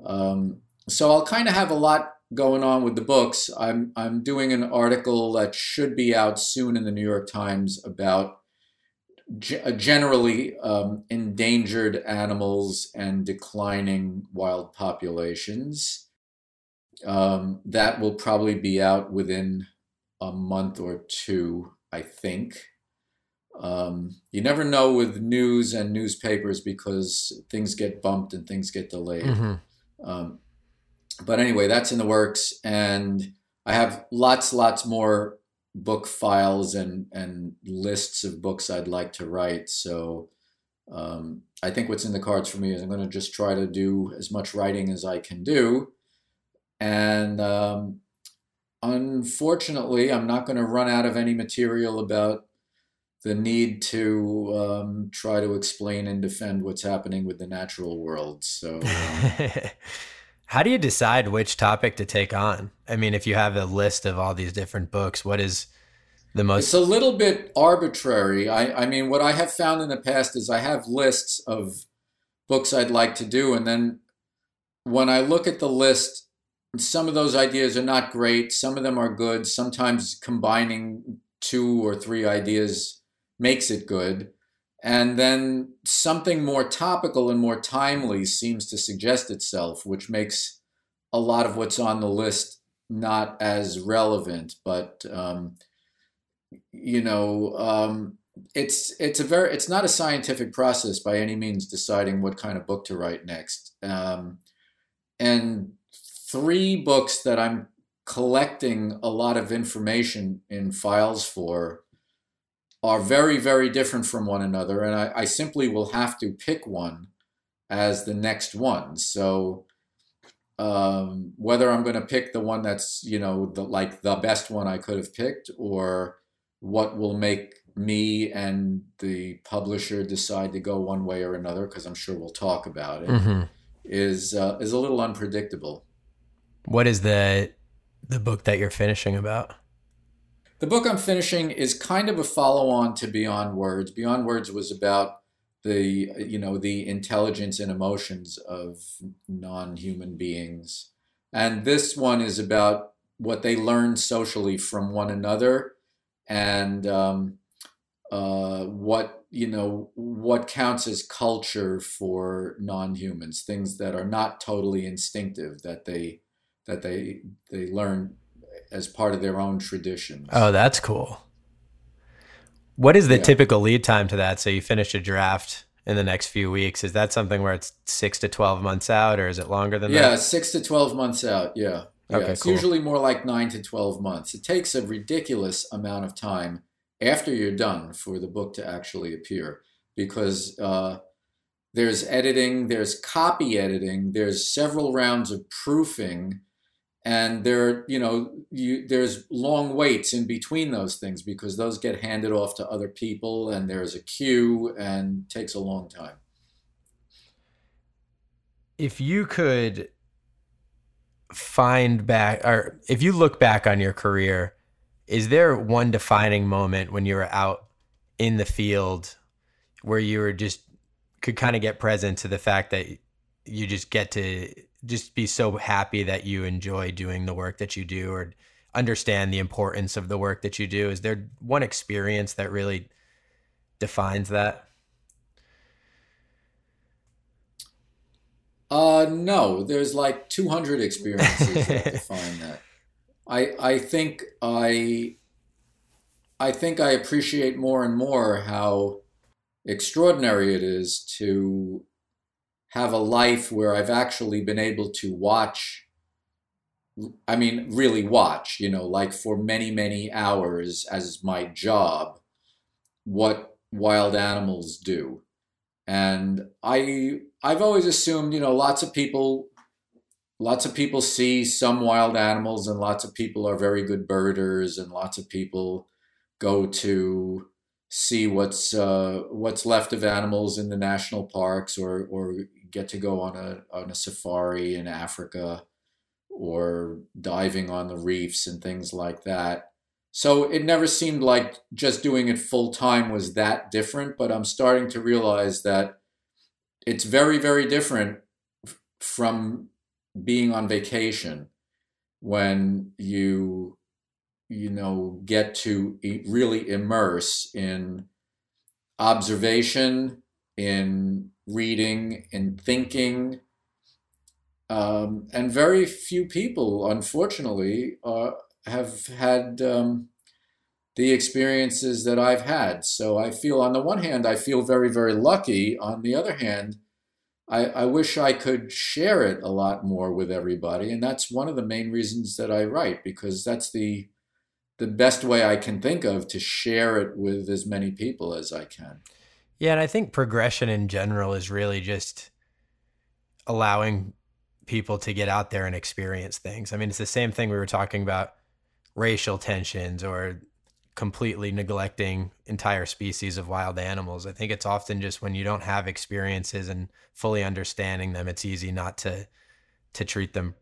Um, so I'll kind of have a lot going on with the books. I'm I'm doing an article that should be out soon in the New York Times about ge- uh, generally um, endangered animals and declining wild populations. Um, that will probably be out within a month or two, I think. Um, you never know with news and newspapers because things get bumped and things get delayed. Mhm. Um, but anyway, that's in the works, and I have lots, lots more book files and and lists of books I'd like to write. So um, I think what's in the cards for me is I'm going to just try to do as much writing as I can do, and um, unfortunately, I'm not going to run out of any material about the need to um, try to explain and defend what's happening with the natural world. So. How do you decide which topic to take on? I mean, if you have a list of all these different books, what is the most It's a little bit arbitrary. I, I mean, what I have found in the past is I have lists of books I'd like to do, and then when I look at the list, some of those ideas are not great. Some of them are good. Sometimes combining two or three ideas makes it good. And then something more topical and more timely seems to suggest itself, which makes a lot of what's on the list not as relevant. But um, you know, um, it's it's a very it's not a scientific process by any means deciding what kind of book to write next. Um, and three books that I'm collecting a lot of information in files for are very, very different from one another. And I, I simply will have to pick one as the next one. So um, whether I'm going to pick the one that's, you know, the, like the best one I could have picked or what will make me and the publisher decide to go one way or another, because I'm sure we'll talk about it, Mm-hmm. is uh, is a little unpredictable. What is the the book that you're finishing about? The book I'm finishing is kind of a follow-on to Beyond Words. Beyond Words was about the you know the intelligence and emotions of non-human beings, and this one is about what they learn socially from one another, and um, uh, what you know what counts as culture for non-humans, things that are not totally instinctive that they that they they learn as part of their own traditions. Oh, that's cool. What is the Yeah. typical lead time to that? So you finish a draft in the next few weeks. Is that something where it's six to twelve months out, or is it longer than that? Yeah, six to twelve months out. Yeah, yeah. Okay, it's cool. usually more like nine to twelve months. It takes a ridiculous amount of time after you're done for the book to actually appear because uh, there's editing, there's copy editing, there's several rounds of proofing, and there, you know, you, there's long waits in between those things because those get handed off to other people, and there's a queue, and takes a long time. If you could find back, or if you look back on your career, is there one defining moment when you were out in the field where you were just could kind of get present to the fact that you just get to just be so happy that you enjoy doing the work that you do or understand the importance of the work that you do is there one experience that really defines that Uh, no, there's like 200 experiences that define that. I I think I I think I appreciate more and more how extraordinary it is to have a life where I've actually been able to watch I mean really watch, you know, like for many many hours as my job what wild animals do. And I I've always assumed, you know, lots of people lots of people see some wild animals and lots of people are very good birders and lots of people go to see what's uh, what's left of animals in the national parks or or get to go on a on a safari in Africa or diving on the reefs and things like that. So it never seemed like just doing it full time was that different, but I'm starting to realize that it's very, very different from being on vacation when you you know get to really immerse in observation in reading and thinking um, and very few people unfortunately uh, have had um, the experiences that I've had. So I feel, on the one hand, I feel very, very lucky. On the other hand, I, I wish I could share it a lot more with everybody. And that's one of the main reasons that I write, because that's the the best way I can think of to share it with as many people as I can. Yeah, and I think progression in general is really just allowing people to get out there and experience things. I mean, it's the same thing we were talking about racial tensions or completely neglecting entire species of wild animals. I think it's often just when you don't have experiences and fully understanding them, it's easy not to to treat them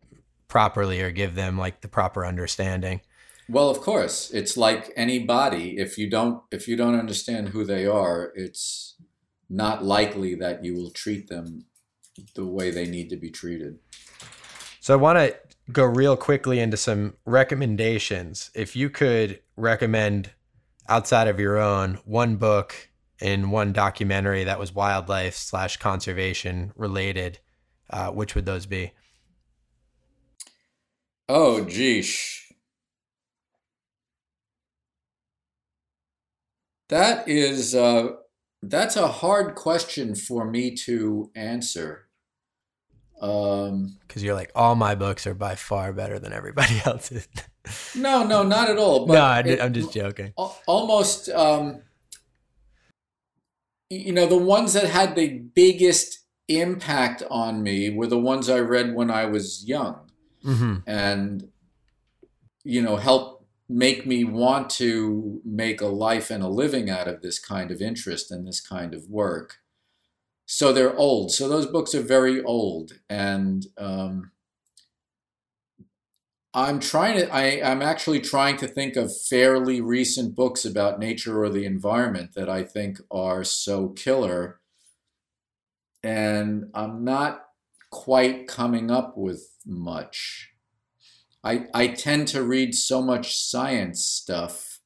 properly or give them like the proper understanding. Well, of course, it's like any body. If you don't if you don't understand who they are, it's not likely that you will treat them the way they need to be treated. So I want to go real quickly into some recommendations. If you could recommend outside of your own one book in one documentary that was wildlife slash conservation related, uh, which would those be? Oh, geesh. That is uh, that's a hard question for me to answer. Um, Because you're like, all my books are by far better than everybody else's. no, no, not at all. But no, I, am just joking. almost um, you know the ones that had the biggest impact on me were the ones I read when I was young. hmm and you know help make me want to make a life and a living out of this kind of interest and this kind of work. So they're old. So those books are very old. And um, i'm trying to I, i'm actually trying to think of fairly recent books about nature or the environment that i think are so killer. And i'm not quite coming up with much I, I tend to read so much science stuff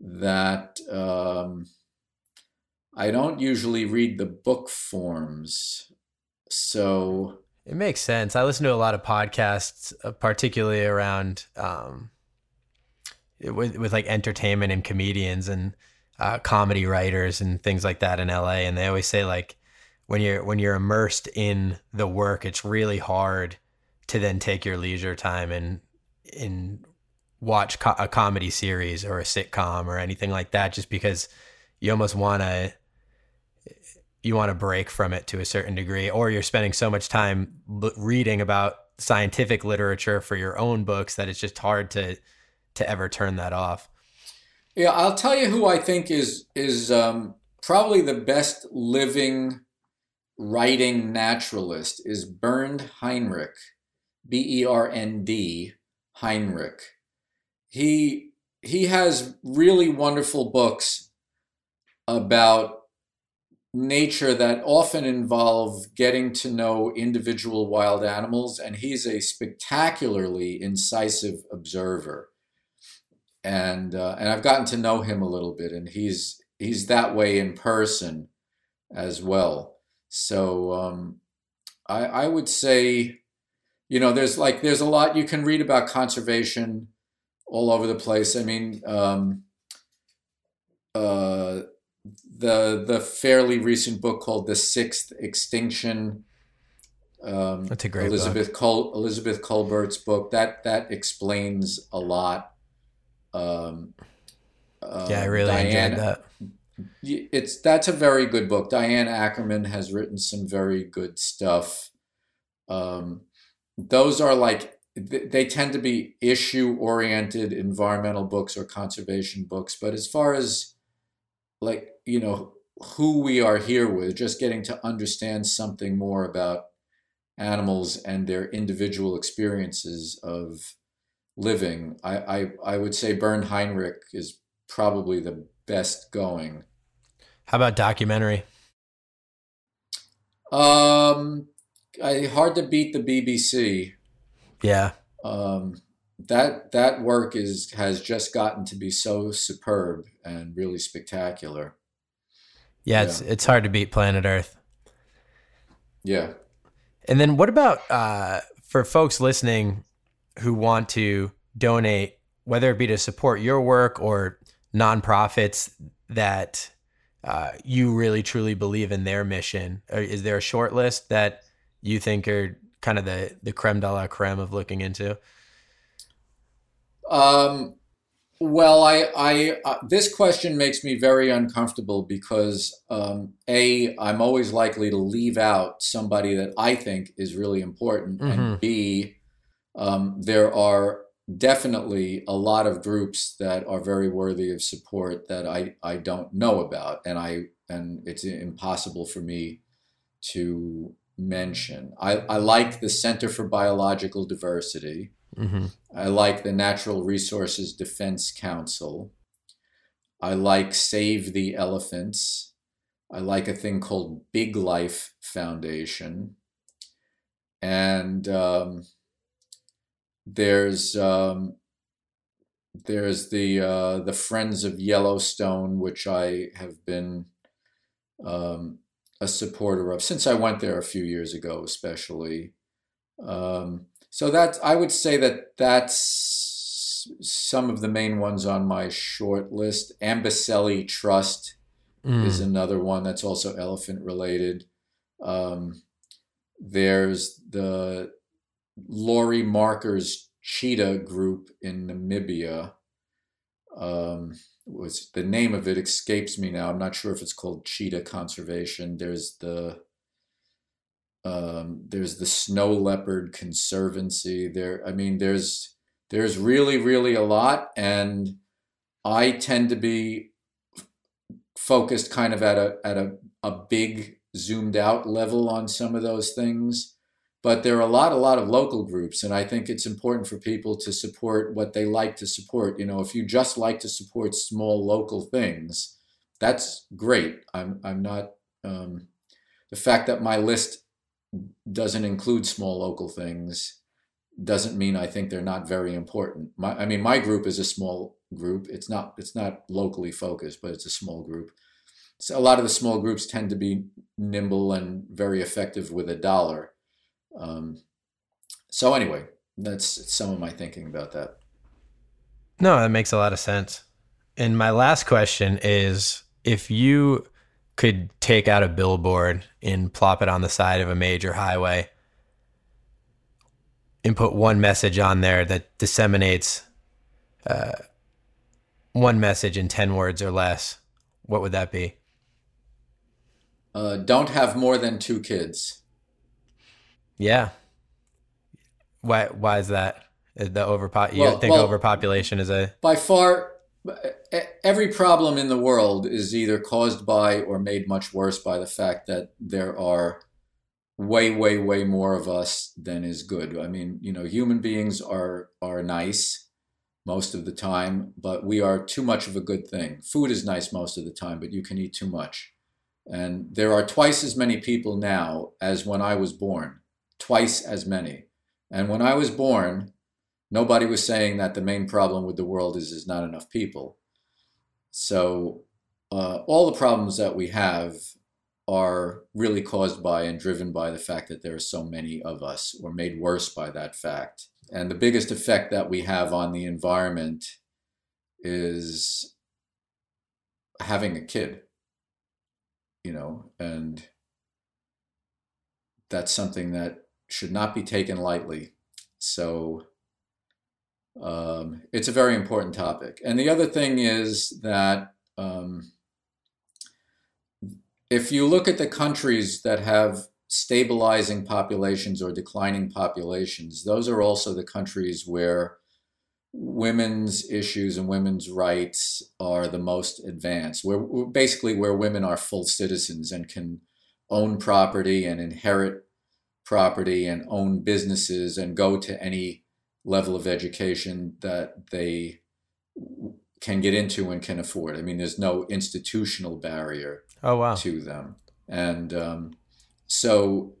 that um, I don't usually read the book forms. So, It makes sense. I listen to a lot of podcasts, uh, particularly around um, with with like entertainment and comedians and uh, comedy writers and things like that in LA. And they always say like when you're when you're immersed in the work, it's really hard to then take your leisure time and and watch co- a comedy series or a sitcom or anything like that, just because you almost want to you want to break from it to a certain degree, or you're spending so much time l- reading about scientific literature for your own books that it's just hard to to ever turn that off. yeah, I'll tell you who I think is is um, probably the best living writing naturalist is Bernd Heinrich, B E R N D Heinrich. He he has really wonderful books about nature that often involve getting to know individual wild animals, and he's a spectacularly incisive observer. And uh, and I've gotten to know him a little bit, and he's he's that way in person as well. So um, I I would say, you know, there's like there's a lot you can read about conservation all over the place. I mean, um, uh, the the fairly recent book called The Sixth Extinction. Um, That's a great Elizabeth Col- Elizabeth Kolbert's book that that explains a lot. Um, yeah, I uh, really Diane- enjoyed that. It's that's a very good book. Diane Ackerman has written some very good stuff. Um, those are like they tend to be issue oriented environmental books or conservation books. But as far as like you know who we are here with, just getting to understand something more about animals and their individual experiences of living, I I, I would say Bernd Heinrich is probably the best going. How about documentary? Um, I, hard to beat the BBC. Yeah, Um, that that work is has just gotten to be so superb and really spectacular. yeah, it's it's hard to beat Planet Earth. Yeah. And then what about uh, for folks listening who want to donate, whether it be to support your work or nonprofits that uh, you really truly believe in their mission? Or is there a short list that you think are kind of the the creme de la creme of looking into? Um, well, I, I, uh, this question makes me very uncomfortable because um, a, I'm always likely to leave out somebody that I think is really important, Mhm. and b, um, there are definitely a lot of groups that are very worthy of support that I, I don't know about, and I, and it's impossible for me to mention. I, I like the Center for Biological Diversity. Mm-hmm. I like the Natural Resources Defense Council. I like Save the Elephants. I like a thing called Big Life Foundation. And um, there's um, there's the uh, the Friends of Yellowstone, which I have been um, a supporter of since I went there a few years ago, especially. Um, so that I would say that that's some of the main ones on my short list. Amboseli Trust Mm. is another one that's also elephant related. Um, there's the Laurie Marker's Cheetah Group in Namibia. Um, was the name of it escapes me now. I'm not sure if it's called Cheetah Conservation. There's the um, there's the Snow Leopard Conservancy. There, I mean, there's there's really really a lot, and I tend to be focused kind of at a at a, a big zoomed out level on some of those things but there are a lot a lot of local groups and i think it's important for people to support what they like to support. You know if you just like to support small local things that's great. I'm i'm not um, the fact that my list doesn't include small local things doesn't mean i think they're not very important. My, i mean my group is a small group. It's not it's not locally focused but it's a small group. So a lot of the small groups tend to be nimble and very effective with a dollar um, so anyway, that's some of my thinking about that. No, that makes a lot of sense. And my last question is if you could take out a billboard and plop it on the side of a major highway and put one message on there that disseminates uh, one message in 10 words or less, what would that be? Uh, don't have more than two kids. Yeah. Why why is that? Uh, the overpop you Well- think well- overpopulation is a By far, every problem in the world is either caused by or made much worse by the fact that there are way, way, way more of us than is good. I mean, you know, human beings are are nice most of the time, but we are too much of a good thing. Food is nice most of the time, but you can eat too much. And there are twice as many people now as when I was born, twice as many. And when I was born, nobody was saying that the main problem with the world is there's not enough people. So uh, all the problems that we have are really caused by and driven by the fact that there are so many of us, or made worse by that fact. And the biggest effect that we have on the environment is having a kid, you know, and that's something that should not be taken lightly. So um, it's a very important topic. And the other thing is that um, if you look at the countries that have stabilizing populations or declining populations, those are also the countries where women's issues and women's rights are the most advanced. Where basically where women are full citizens and can own property and inherit property and own businesses and go to any level of education that they can get into and can afford. I mean, there's no institutional barrier Oh wow. to them. And um, so,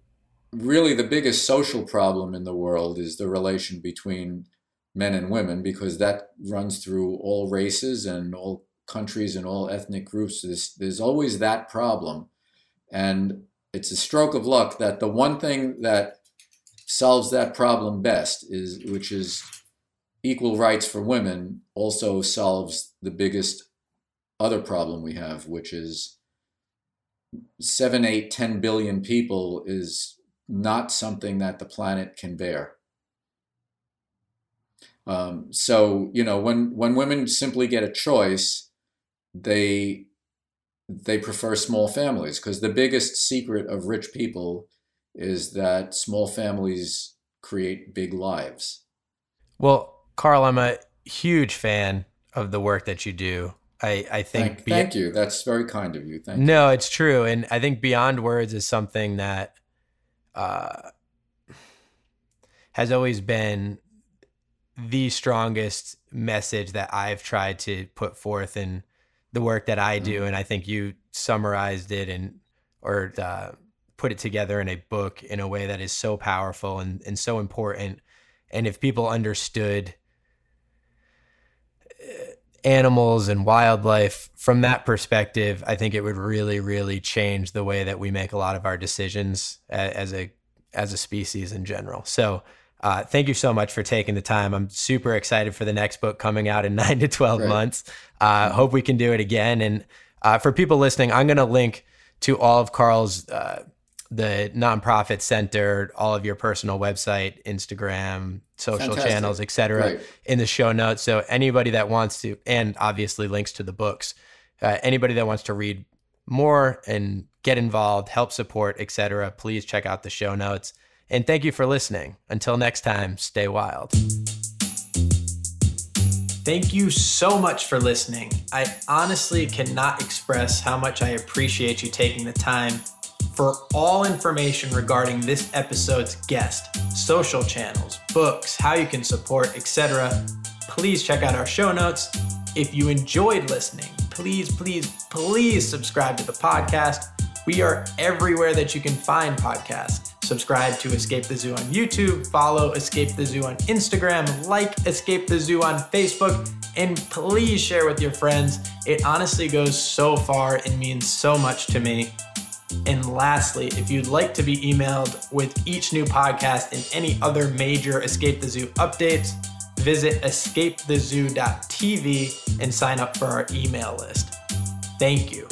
really, the biggest social problem in the world is the relation between men and women because that runs through all races and all countries and all ethnic groups. There's, there's always that problem. And it's a stroke of luck that the one thing that solves that problem best is, which is equal rights for women, also solves the biggest other problem we have, which is seven, eight, ten billion people is not something that the planet can bear. Um, so you know, when when women simply get a choice, they they prefer small families because the biggest secret of rich people is that small families create big lives. Well, Carl, I'm a huge fan of the work that you do. I, I think Thank, be- thank you. That's very kind of you. Thank you. No, it's true, and I think beyond words is something that uh, has always been the strongest message that I've tried to put forth in the work that I do, and I think you summarized it and or uh, put it together in a book in a way that is so powerful and, and so important. And if people understood animals and wildlife from that perspective, I think it would really, really change the way that we make a lot of our decisions as a as a species in general. So, uh, thank you so much for taking the time. I'm super excited for the next book coming out in nine to twelve right. months. Uh, hope we can do it again. And uh, for people listening, I'm going to link to all of Carl's uh, the nonprofit center, all of your personal website, Instagram, social Fantastic. channels, etc., right. in the show notes. So anybody that wants to, and obviously links to the books. Uh, anybody that wants to read more and get involved, help support, etc., please check out the show notes. And thank you for listening. Until next time, stay wild. Thank you so much for listening. I honestly cannot express how much I appreciate you taking the time for all information regarding this episode's guest, social channels, books, how you can support, etc., please check out our show notes. If you enjoyed listening, please, please, please subscribe to the podcast. We are everywhere that you can find podcasts. Subscribe to Escape the Zoo on YouTube, follow Escape the Zoo on Instagram, like Escape the Zoo on Facebook, and please share with your friends. It honestly goes so far and means so much to me. And lastly, if you'd like to be emailed with each new podcast and any other major Escape the Zoo updates, visit escapethezoo.tv and sign up for our email list. Thank you.